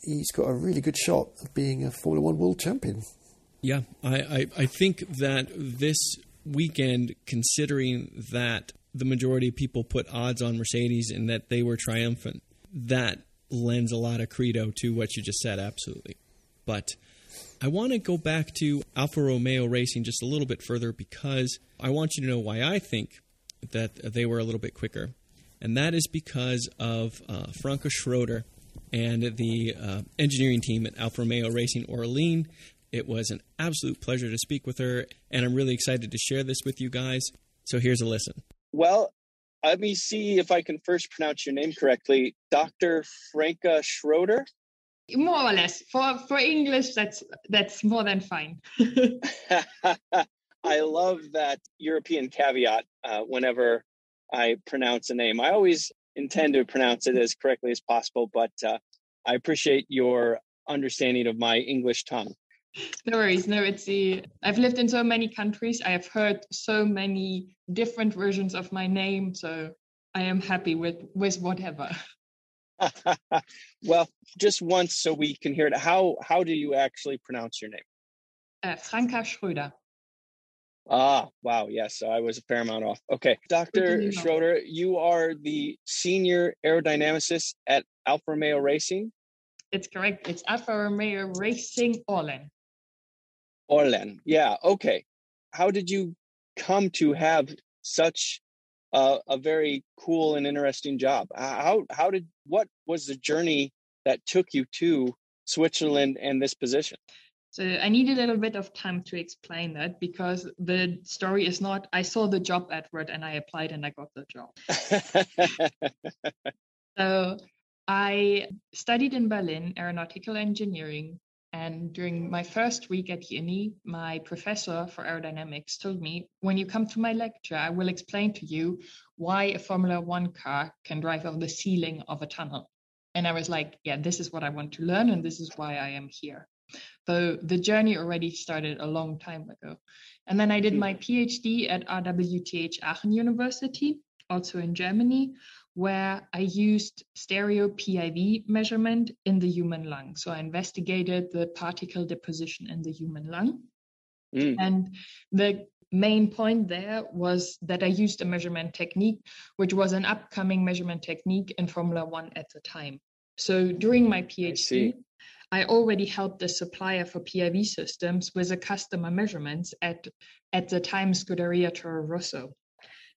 he's got a really good shot of being a Formula One world champion. Yeah, I, I, I think that this weekend, considering that the majority of people put odds on Mercedes and that they were triumphant, that lends a lot of credo to what you just said, absolutely. But I want to go back to Alfa Romeo Racing just a little bit further because I want you to know why I think that they were a little bit quicker. And that is because of uh, Franca Schroeder and the uh, engineering team at Alfa Romeo Racing Orlen. It was an absolute pleasure to speak with her, and I'm really excited to share this with you guys. So here's a listen. Well, let me see if I can first pronounce your name correctly. Dr. Franca Schroeder? More or less. For for English, that's that's more than fine. I love that European caveat uh, whenever I pronounce a name. I always intend to pronounce it as correctly as possible, but uh, I appreciate your understanding of my English tongue. No worries. No, it's the. I've lived in so many countries. I have heard so many different versions of my name, so I am happy with with whatever. well, just once so we can hear it. How how do you actually pronounce your name? Uh, Franca Schröder. Ah, wow. Yes, I was a fair amount off. Okay. Dr. Schroeder, you are the senior aerodynamicist at Alfa Romeo Racing. It's correct. It's Alfa Romeo Racing Orlen. Orlen. Yeah. Okay. How did you come to have such a, a very cool and interesting job? How how did what was the journey that took you to Switzerland and this position? So I need a little bit of time to explain that because the story is not I saw the job advert and I applied and I got the job. so I studied in Berlin aeronautical engineering and during my first week at uni, my professor for aerodynamics told me, when you come to my lecture, I will explain to you why a Formula One car can drive over the ceiling of a tunnel. And I was like, yeah, this is what I want to learn, and this is why I am here. So the journey already started a long time ago. And then I did my PhD at RWTH Aachen University, also in Germany, where I used stereo PIV measurement in the human lung. So I investigated the particle deposition in the human lung. Mm. And the main point there was that I used a measurement technique, which was an upcoming measurement technique in Formula One at the time. So during my PhD, I, I already helped the supplier for PIV systems with the customer measurements at, at the time Scuderia Toro Rosso.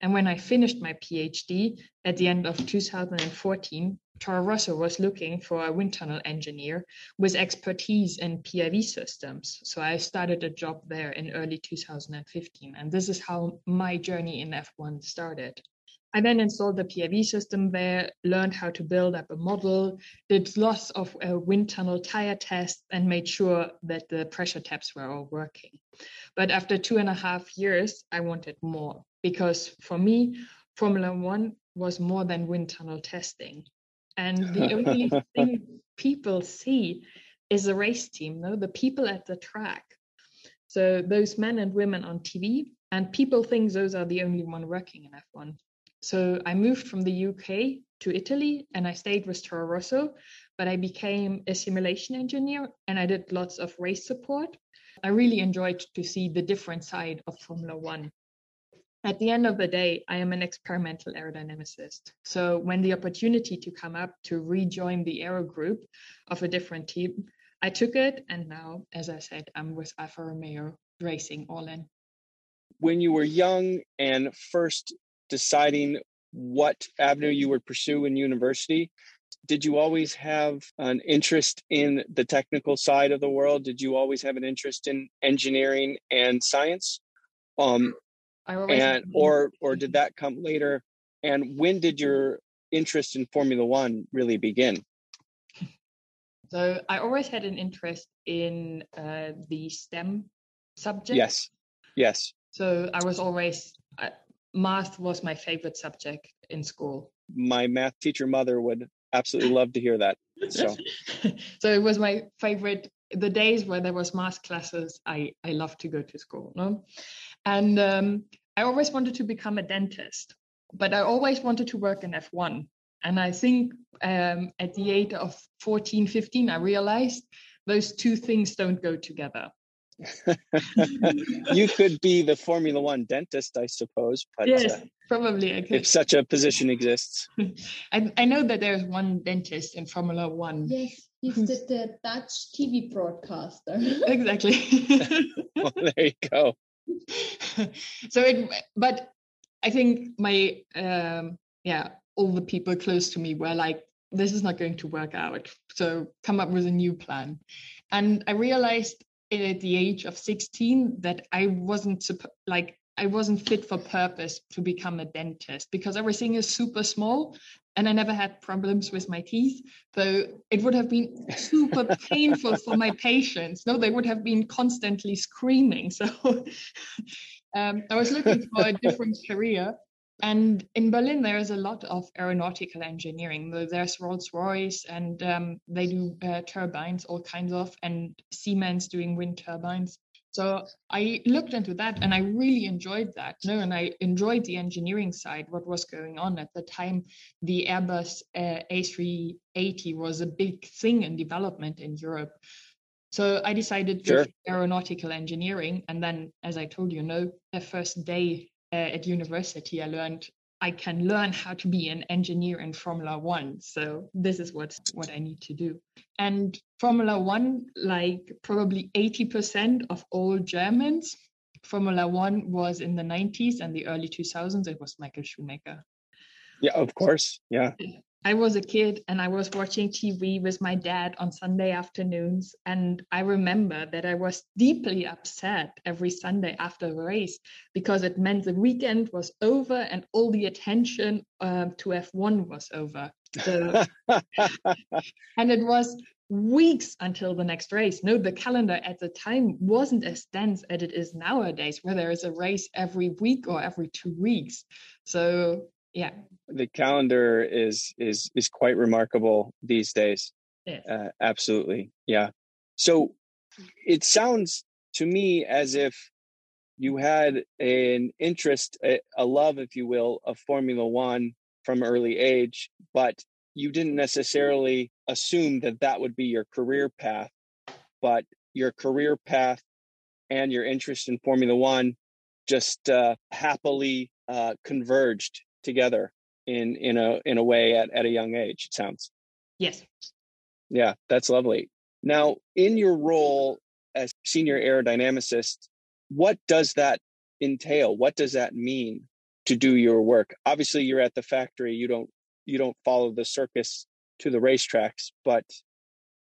And when I finished my PhD at the end of 2014, Toro Rosso was looking for a wind tunnel engineer with expertise in PIV systems. So I started a job there in early 2015. And this is how my journey in F1 started. I then installed the PIV system there, learned how to build up a model, did lots of uh, wind tunnel tire tests, and made sure that the pressure taps were all working. But after two and a half years, I wanted more because for me, Formula One was more than wind tunnel testing. And the only thing people see is a race team, no, the people at the track. So those men and women on TV, and people think those are the only one working in F1. So I moved from the UK to Italy and I stayed with Toro Rosso, but I became a simulation engineer and I did lots of race support. I really enjoyed to see the different side of Formula One. At the end of the day, I am an experimental aerodynamicist. So when the opportunity to come up to rejoin the aero group of a different team, I took it. And now, as I said, I'm with Alfa Romeo racing Orlen. When you were young and first deciding what avenue you would pursue in university? Did you always have an interest in the technical side of the world? Did you always have an interest in engineering and science? Um and or or did that come later? And when did your interest in formula 1 really begin? So i always had an interest in uh, the stem subject. Yes. Yes. So i was always math was my favorite subject in school. My math teacher mother would absolutely love to hear that. So, so it was my favorite. The days where there was math classes, I I loved to go to school. No, and um, I always wanted to become a dentist, but I always wanted to work in F1. And I think um, at the age of 14, 15, I realized those two things don't go together. you could be the Formula One dentist, I suppose. But, yes, uh, probably I could. If such a position exists. I, I know that there's one dentist in Formula One. Yes, he's the, the Dutch TV broadcaster. exactly. well, there you go. so it, but I think my, um, yeah, all the people close to me were like, this is not going to work out. So come up with a new plan. And I realized at the age of 16 that I wasn't like I wasn't fit for purpose to become a dentist because everything is super small and I never had problems with my teeth. So it would have been super painful for my patients. No, they would have been constantly screaming. So um, I was looking for a different career. And in Berlin, there is a lot of aeronautical engineering. There's Rolls Royce, and um, they do uh, turbines, all kinds of, and Siemens doing wind turbines. So I looked into that, and I really enjoyed that. No, and I enjoyed the engineering side. What was going on at the time? The Airbus uh, A380 was a big thing in development in Europe. So I decided to sure. aeronautical engineering, and then, as I told you, no, the first day uh, at university, I learned I can learn how to be an engineer in Formula One. So this is what what I need to do. And Formula One, like probably 80% of all Germans, Formula One was in the 90s and the early 2000s. It was Michael Schumacher. Yeah, of course. Yeah. I was a kid and I was watching TV with my dad on Sunday afternoons. And I remember that I was deeply upset every Sunday after the race because it meant the weekend was over and all the attention um, to F1 was over. So, and it was weeks until the next race. No, the calendar at the time wasn't as dense as it is nowadays, where there is a race every week or every two weeks. So yeah. The calendar is is is quite remarkable these days. Uh, absolutely. Yeah. So it sounds to me as if you had an interest a, a love if you will of formula 1 from early age but you didn't necessarily assume that that would be your career path but your career path and your interest in formula 1 just uh, happily uh, converged together in in a in a way at, at a young age it sounds. Yes. Yeah that's lovely. Now in your role as senior aerodynamicist what does that entail? What does that mean to do your work? Obviously you're at the factory you don't you don't follow the circus to the racetracks but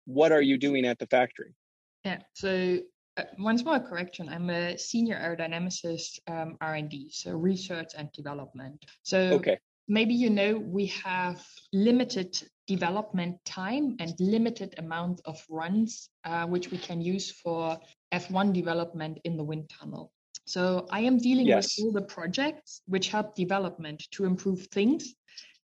what are you doing at the factory? Yeah so uh, one small correction. I'm a senior aerodynamicist, um, R&D, so research and development. So okay. maybe you know we have limited development time and limited amount of runs uh, which we can use for F1 development in the wind tunnel. So I am dealing Yes. with all the projects which help development to improve things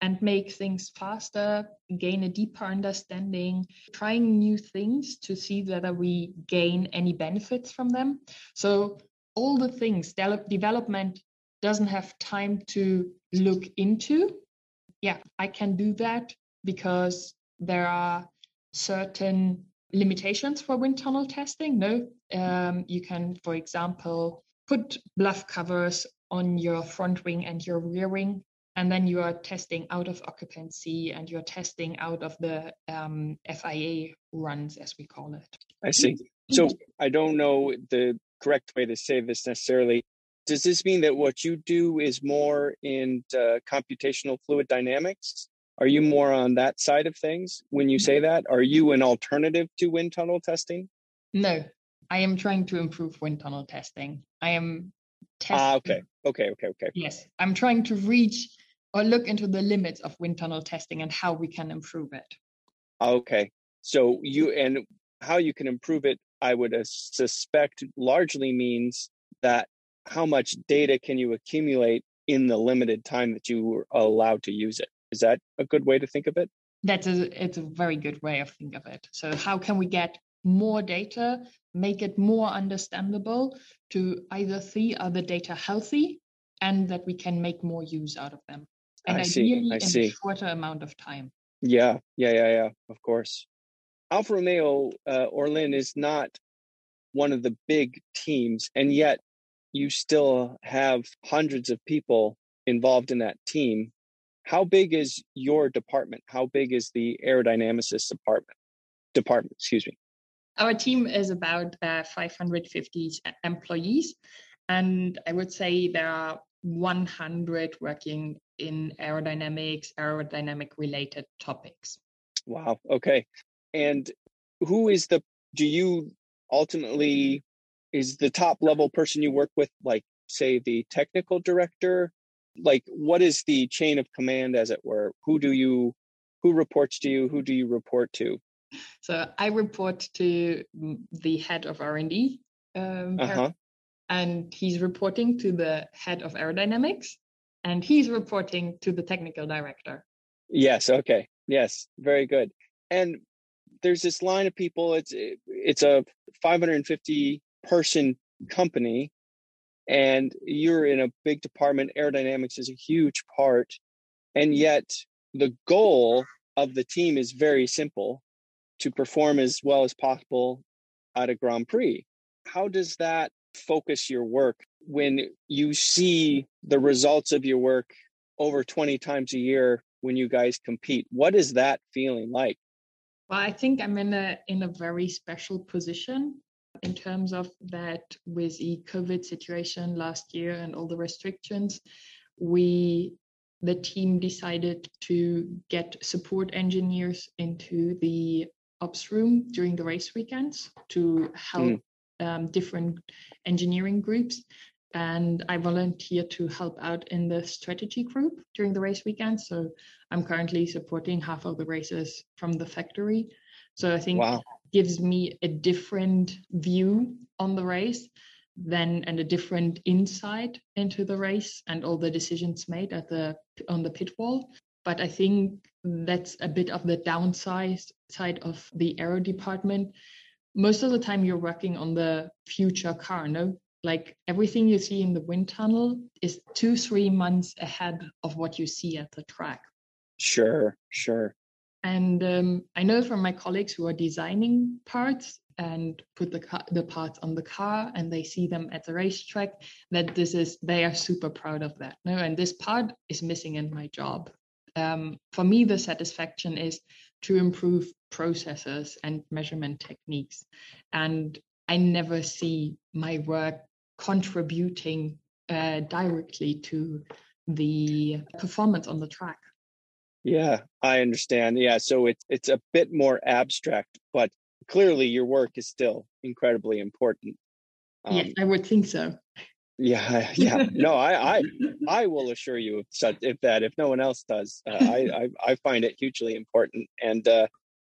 and make things faster, gain a deeper understanding, trying new things to see whether we gain any benefits from them. So all the things de- development doesn't have time to look into. Yeah, I can do that because there are certain limitations for wind tunnel testing. No, um, you can, for example, put bluff covers on your front wing and your rear wing, and then you are testing out of occupancy and you're testing out of the um, FIA runs, as we call it. I see. So I don't know the correct way to say this necessarily. Does this mean that what you do is more in uh, computational fluid dynamics? Are you more on that side of things when you say that? Are you an alternative to wind tunnel testing? No, I am trying to improve wind tunnel testing. I am testing. Ah, okay, okay, okay, okay. Yes, I'm trying to reach or look into the limits of wind tunnel testing and how we can improve it. Okay. So you and how you can improve it, I would suspect largely means that how much data can you accumulate in the limited time that you were allowed to use it? Is that a good way to think of it? That's a it's a very good way of think of it. So how can we get more data, make it more understandable to either see are the data healthy and that we can make more use out of them. And I see, I in see. a shorter amount of time. Yeah, yeah, yeah, yeah. Of course. Alfa Romeo uh, Orlen is not one of the big teams, and yet you still have hundreds of people involved in that team. How big is your department? How big is the aerodynamicist department? Department, excuse me. Our team is about uh, 550 employees, and I would say there are 100 working in aerodynamics, aerodynamic related topics. Wow. Okay. And who is the? Do you ultimately is the top level person you work with, like say the technical director? Like, what is the chain of command, as it were? Who do you? Who reports to you? Who do you report to? So I report to the head of R&D, um, Uh huh. and he's reporting to the head of aerodynamics, and he's reporting to the technical director. Yes. Okay. Yes. Very good. And there's this line of people. It's it's a 550 person company, and you're in a big department. Aerodynamics is a huge part, and yet the goal of the team is very simple: to perform as well as possible at a Grand Prix. How does that focus your work when you see the results of your work over 20 times a year when you guys compete? What is that feeling like? Well, I think I'm in a in a very special position in terms of that with the COVID situation last year and all the restrictions, we the team decided to get support engineers into the ops room during the race weekends to hmm. help um, different engineering groups. And I volunteer to help out in the strategy group during the race weekend. So I'm currently supporting half of the races from the factory. So I think Wow. gives me a different view on the race then and a different insight into the race and all the decisions made at the on the pit wall. But I think that's a bit of the downside side of the aero department. Most of the time you're working on the future car, no? Like everything you see in the wind tunnel is two, three months ahead of what you see at the track. Sure, sure. And um, I know from my colleagues who are designing parts and put the car, the parts on the car and they see them at the racetrack that this is they are super proud of that. No, and this part is missing in my job. Um, for me, the satisfaction is to improve processes and measurement techniques, and I never see my work contributing uh, directly to the performance on the track. Yeah, I understand. Yeah, so it's it's a bit more abstract, but clearly your work is still incredibly important. Um, yes, I would think so. Yeah, yeah. No, I, I, I will assure you if, such, if that if no one else does, uh, I, I, I find it hugely important and uh,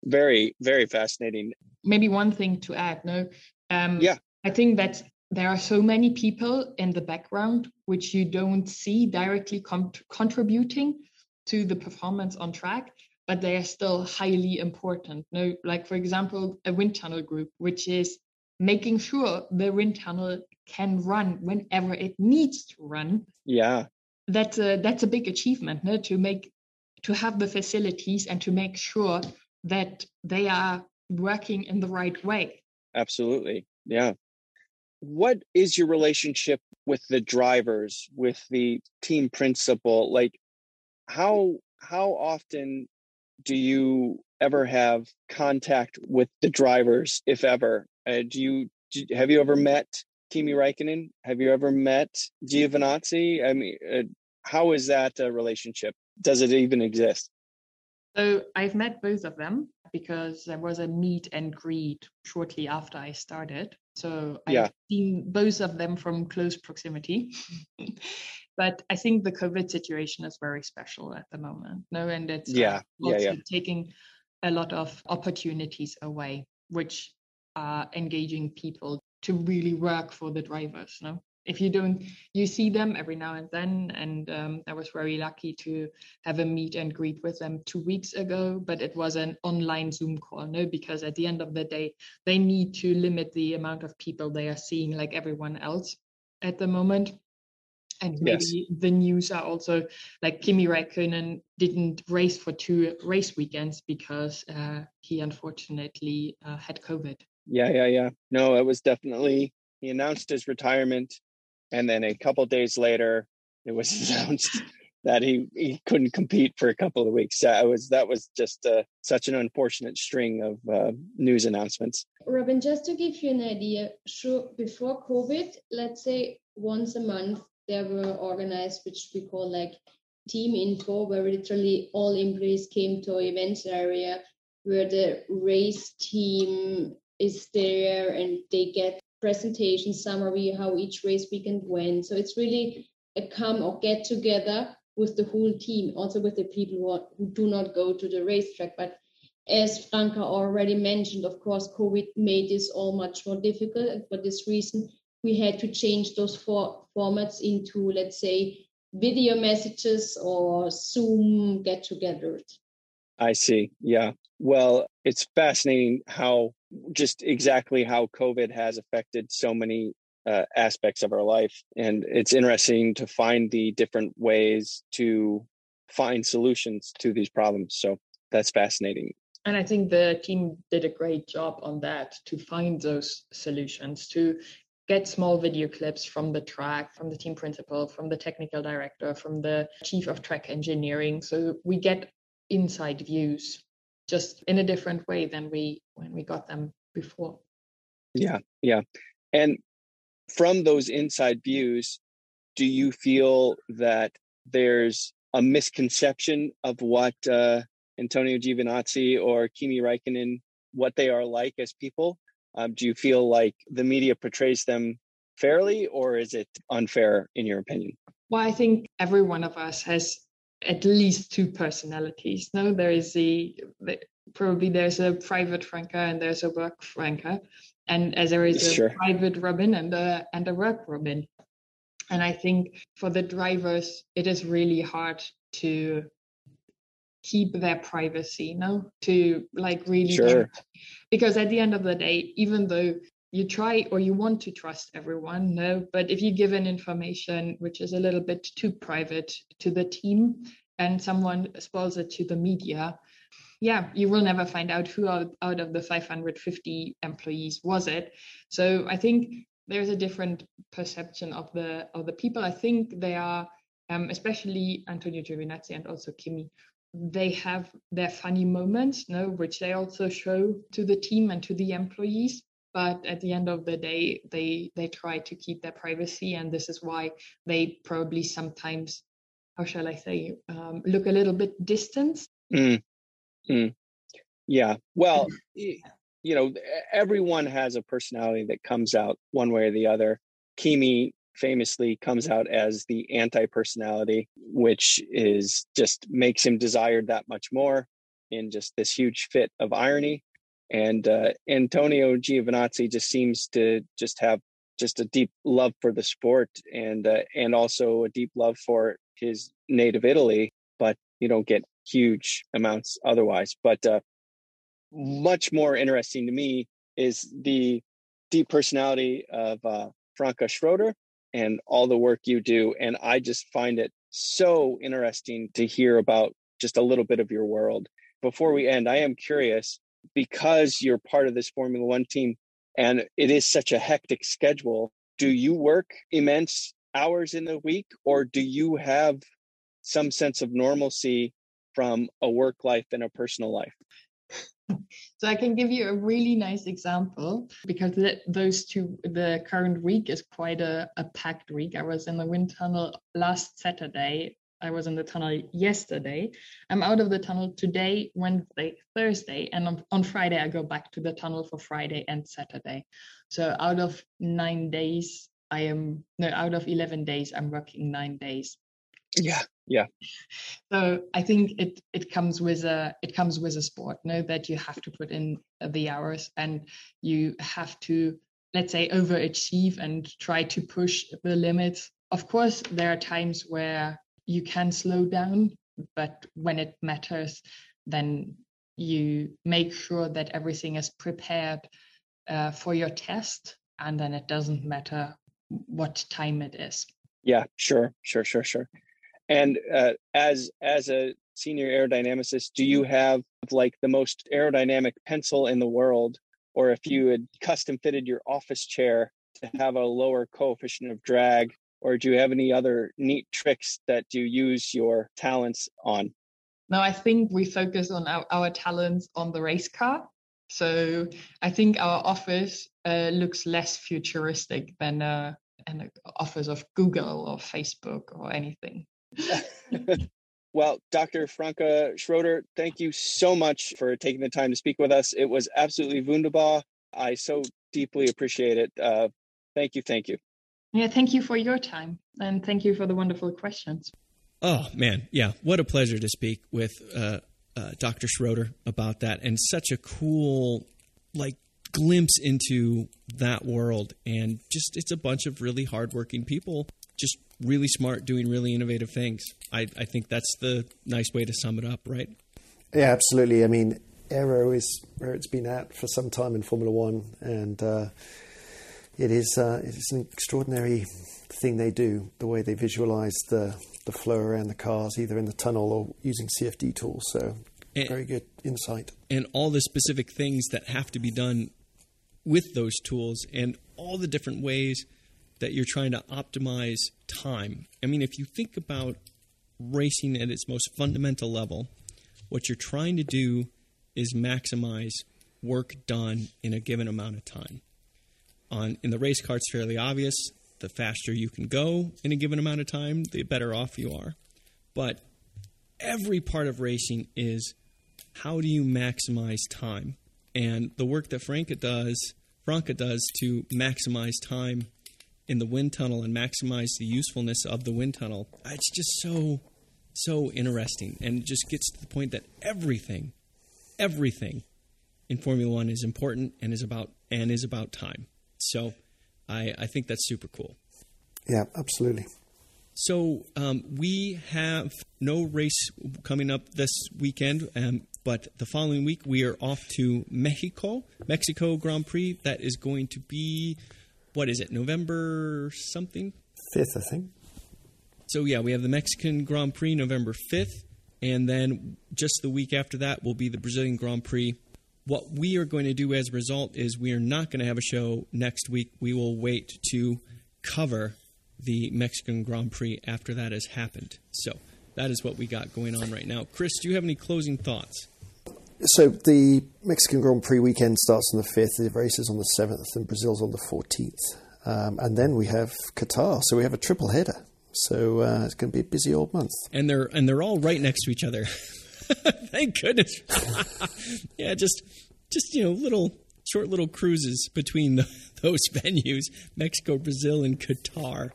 very, very fascinating. Maybe one thing to add. No, um, yeah, I think that there are so many people in the background which you don't see directly contributing to the performance on track but they are still highly important no like for example a wind tunnel group which is making sure the wind tunnel can run whenever it needs to run. Yeah. That's a that's a big achievement no? to make to have the facilities and to make sure that they are working in the right way. Absolutely. Yeah. What is your relationship with the drivers with the team principal? Like how how often do you ever have contact with the drivers if ever? Uh, do you do, have you ever met Kimi Räikkönen have you ever met Giovinazzi I mean uh, how is that a relationship does it even exist so I've met both of them because there was a meet and greet shortly after I started. So I've yeah. seen both of them from close proximity. but I think the COVID situation is very special at the moment. No, and it's yeah, uh, yeah, yeah. taking a lot of opportunities away, which are engaging people to really work for the drivers. No, if you don't you see them every now and then and um, i was very lucky to have a meet and greet with them two weeks ago but it was an online zoom call no because at the end of the day they need to limit the amount of people they are seeing like everyone else at the moment and maybe Yes. the news are also like Kimi Räikkönen didn't race for two race weekends because uh, he unfortunately uh, had COVID. Yeah, yeah, yeah. No, it was definitely he announced his retirement and then a couple days later it was announced that he, he couldn't compete for a couple of weeks. That was that was just uh, such an unfortunate string of uh, news announcements. Robin, just to give you an idea, sure, before COVID, let's say once a month there were organized, which we call like team info, where literally all employees came to events area where the race team is there and they get presentation summary how each race weekend went. So it's really a come or get together with the whole team, also with the people who, are, who do not go to the racetrack. But as Franca already mentioned, of course, COVID made this all much more difficult. And for this reason, we had to change those four formats into, let's say, video messages or Zoom get togethers. I see. Yeah. Well, it's fascinating how just exactly how COVID has affected so many uh, aspects of our life. And it's interesting to find the different ways to find solutions to these problems. So that's fascinating. And I think the team did a great job on that to find those solutions, to get small video clips from the track, from the team principal, from the technical director, from the chief of track engineering. So we get inside views just in a different way than we when we got them before. Yeah. Yeah. And from those inside views, do you feel that there's a misconception of what uh, Antonio Giovinazzi or Kimi Räikkönen, what they are like as people? Um, do you feel like the media portrays them fairly, or is it unfair in your opinion? Well, I think every one of us has at least two personalities. No, there is the, the probably there's a private Franca and there's a work Franca, and as there is a Sure. private Robin and a and a work Robin. And I think for the drivers, it is really hard to keep their privacy, no, to like really Sure. because at the end of the day, even though you try or you want to trust everyone, no, but if you give an information which is a little bit too private to the team and someone spoils it to the media, yeah, you will never find out who out, out of the 550 employees was it. So I think there's a different perception of the of the people. I think they are, um, especially Antonio Giovinazzi and also Kimi, they have their funny moments, no, which they also show to the team and to the employees. But at the end of the day, they they try to keep their privacy, and this is why they probably sometimes, how shall I say, um, look a little bit distant. Mm. Mm. Yeah. Well, you know, everyone has a personality that comes out one way or the other. Kimi famously comes out as the anti-personality, which is just makes him desired that much more in just this huge fit of irony. And uh, Antonio Giovinazzi just seems to just have just a deep love for the sport and uh, and also a deep love for his native Italy, but you don't get huge amounts otherwise. But uh, much more interesting to me is the deep personality of uh, Franca Schroeder and all the work you do. And I just find it so interesting to hear about just a little bit of your world. Before we end, I am curious because you're part of this Formula One team and it is such a hectic schedule. Do you work immense hours in the week or do you have some sense of normalcy from a work life and a personal life? So I can give you a really nice example because those two, the current week is quite a, a packed week. I was in the wind tunnel last Saturday. I was in the tunnel yesterday. I'm out of the tunnel today, Wednesday, Thursday, and on, on Friday I go back to the tunnel for Friday and Saturday. So out of nine days, I am no out of eleven days, I'm working nine days. Yeah, yeah. So I think it it comes with a it comes with a sport. Know that you have to put in the hours and you have to let's say overachieve and try to push the limits. Of course, there are times where you can slow down, but when it matters, then you make sure that everything is prepared uh, for your test, and then it doesn't matter what time it is. Yeah, sure, sure, sure, sure. And uh, as as a senior aerodynamicist, do you have like the most aerodynamic pencil in the world, or if you had custom fitted your office chair to have a lower coefficient of drag, or do you have any other neat tricks that you use your talents on? No, I think we focus on our, our talents on the race car. So I think our office uh, looks less futuristic than uh, an office of Google or Facebook or anything. well, Dr. Franca Schroeder, thank you so much for taking the time to speak with us. It was absolutely wunderbar. I so deeply appreciate it. Uh, thank you. Thank you. Yeah, thank you for your time and thank you for the wonderful questions. Oh, man. Yeah. What a pleasure to speak with uh, uh, Dr. Schroeder about that and such a cool, like, glimpse into that world. And just, it's a bunch of really hardworking people just really smart, doing really innovative things. I, I think that's the nice way to sum it up, right? Yeah, absolutely. I mean, Aero is where it's been at for some time in Formula One, and uh, it is uh, it is an extraordinary thing they do. The way they visualize the the flow around the cars, either in the tunnel or using CFD tools. So and, very good insight. And all the specific things that have to be done with those tools, and all the different ways that you're trying to optimize time. I mean, if you think about racing at its most fundamental level, what you're trying to do is maximize work done in a given amount of time. On in the race car, it's fairly obvious. The faster you can go in a given amount of time, the better off you are. But every part of racing is how do you maximize time? And the work that Franca does, Franca does to maximize time in the wind tunnel and maximize the usefulness of the wind tunnel. It's just so so interesting and it just gets to the point that everything everything in Formula 1 is important and is about and is about time. So I I think that's super cool. Yeah, absolutely. So um, we have no race coming up this weekend, um, but the following week we are off to Mexico, Mexico Grand Prix. That is going to be what is it, November something? 5th, I think. So, yeah, we have the Mexican Grand Prix November 5th, and then just the week after that will be the Brazilian Grand Prix. What we are going to do as a result is we are not going to have a show next week. We will wait to cover the Mexican Grand Prix after that has happened. So, that is what we got going on right now. Chris, do you have any closing thoughts? So the Mexican Grand Prix weekend starts on the 5th, the race is on the 7th, and Brazil's on the 14th. Um, and then we have Qatar, so we have a triple header. So uh, it's going to be a busy old month. And they're and they're all right next to each other. Thank goodness. yeah, just just you know little short little cruises between the, those venues, Mexico, Brazil, and Qatar.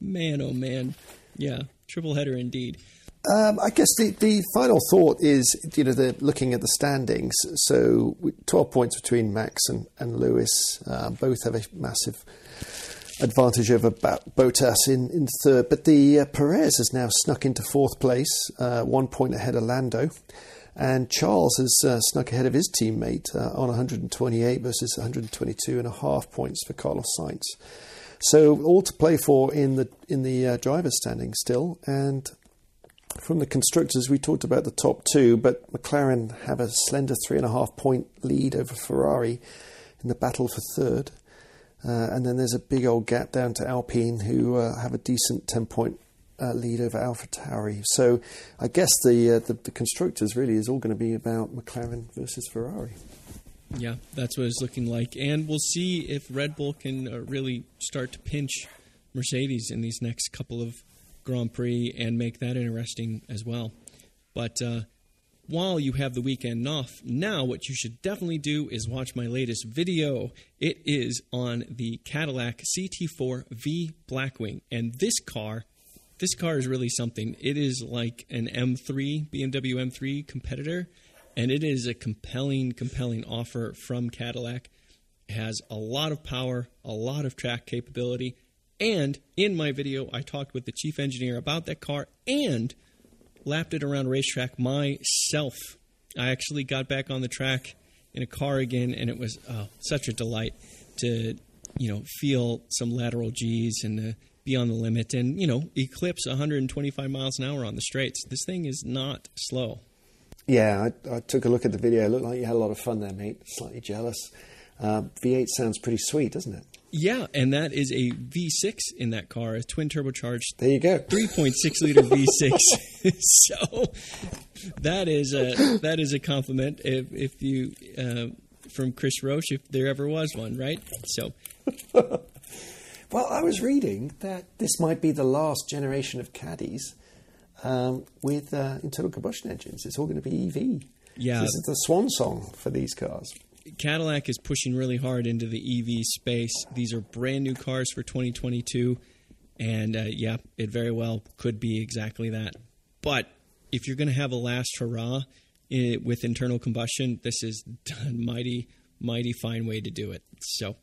Man, oh man. Yeah, triple header indeed. Um, I guess the, the final thought is, you know, the, looking at the standings. So 12 points between Max and, and Lewis. Uh, both have a massive advantage over Bottas in, in third. But the uh, Perez has now snuck into fourth place, uh, one point ahead of Lando. And Charles has uh, snuck ahead of his teammate uh, on 128 versus 122 and a half points for Carlos Sainz. So all to play for in the in the uh, driver's standing still. And from the constructors, we talked about the top two, but McLaren have a slender three and a half point lead over Ferrari in the battle for third. Uh, and then there's a big old gap down to Alpine, who uh, have a decent 10 point uh, lead over Alpha Tauri. So I guess the, uh, the, the constructors really is all going to be about McLaren versus Ferrari. Yeah, that's what it's looking like, and we'll see if Red Bull can uh, really start to pinch Mercedes in these next couple of Grand Prix and make that interesting as well. But uh, while you have the weekend off, now what you should definitely do is watch my latest video. It is on the Cadillac CT4 V Blackwing, and this car this car is really something. It is like an M3, BMW M3 competitor, and it is a compelling, compelling offer from Cadillac. It has a lot of power, a lot of track capability, and in my video, I talked with the chief engineer about that car and lapped it around racetrack myself. I actually got back on the track in a car again, and it was oh, such a delight to, you know, feel some lateral G's and be on the limit and, you know, eclipse 125 miles an hour on the straights. This thing is not slow. Yeah, I, I took a look at the video. It looked like you had a lot of fun there, mate. Slightly jealous. Uh, V8 sounds pretty sweet, doesn't it? Yeah, and that is a V6 in that car, a twin turbocharged. There you go. 3.6 liter V6. so that is a that is a compliment if if you uh, from Chris Roche if there ever was one, right? So Well, I was reading that this might be the last generation of caddies um, with uh, internal combustion engines. It's all going to be EV. Yeah. This is the swan song for these cars. Cadillac is pushing really hard into the EV space. These are brand new cars for 2022. And uh, yeah, it very well could be exactly that. But if you're going to have a last hurrah eh, with internal combustion, this is a mighty, mighty fine way to do it. So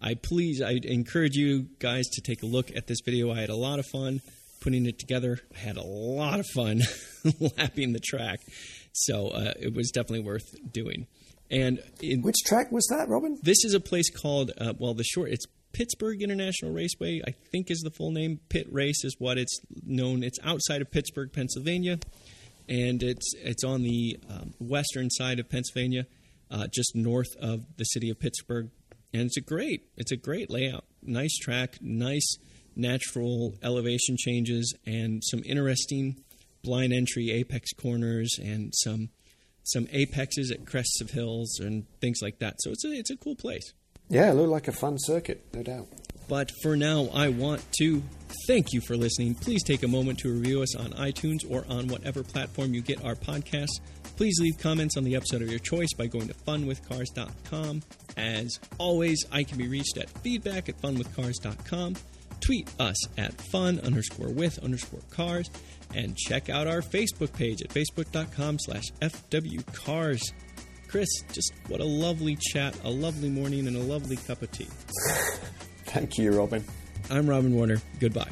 I please, I encourage you guys to take a look at this video. I had a lot of fun putting it together. I had a lot of fun lapping the track. So uh, it was definitely worth doing. And in, which track was that, Robin? This is a place called uh, well, the short it's Pittsburgh International Raceway. I think is the full name. Pitt Race is what it's known. It's outside of Pittsburgh, Pennsylvania, and it's it's on the um, western side of Pennsylvania, uh, just north of the city of Pittsburgh. And it's a great it's a great layout. Nice track, nice natural elevation changes, and some interesting blind entry apex corners and some some apexes at crests of hills and things like that. So it's a it's a cool place. Yeah, it looked like a fun circuit, no doubt. But for now, I want to thank you for listening. Please take a moment to review us on iTunes or on whatever platform you get our podcasts. Please leave comments on the episode of your choice by going to funwithcars.com. As always, I can be reached at feedback at funwithcars.com. Tweet us at fun underscore with underscore cars and check out our Facebook page at facebook.com slash fwcars. Chris, just what a lovely chat, a lovely morning, and a lovely cup of tea. Thank you, Robin. I'm Robin Warner. Goodbye.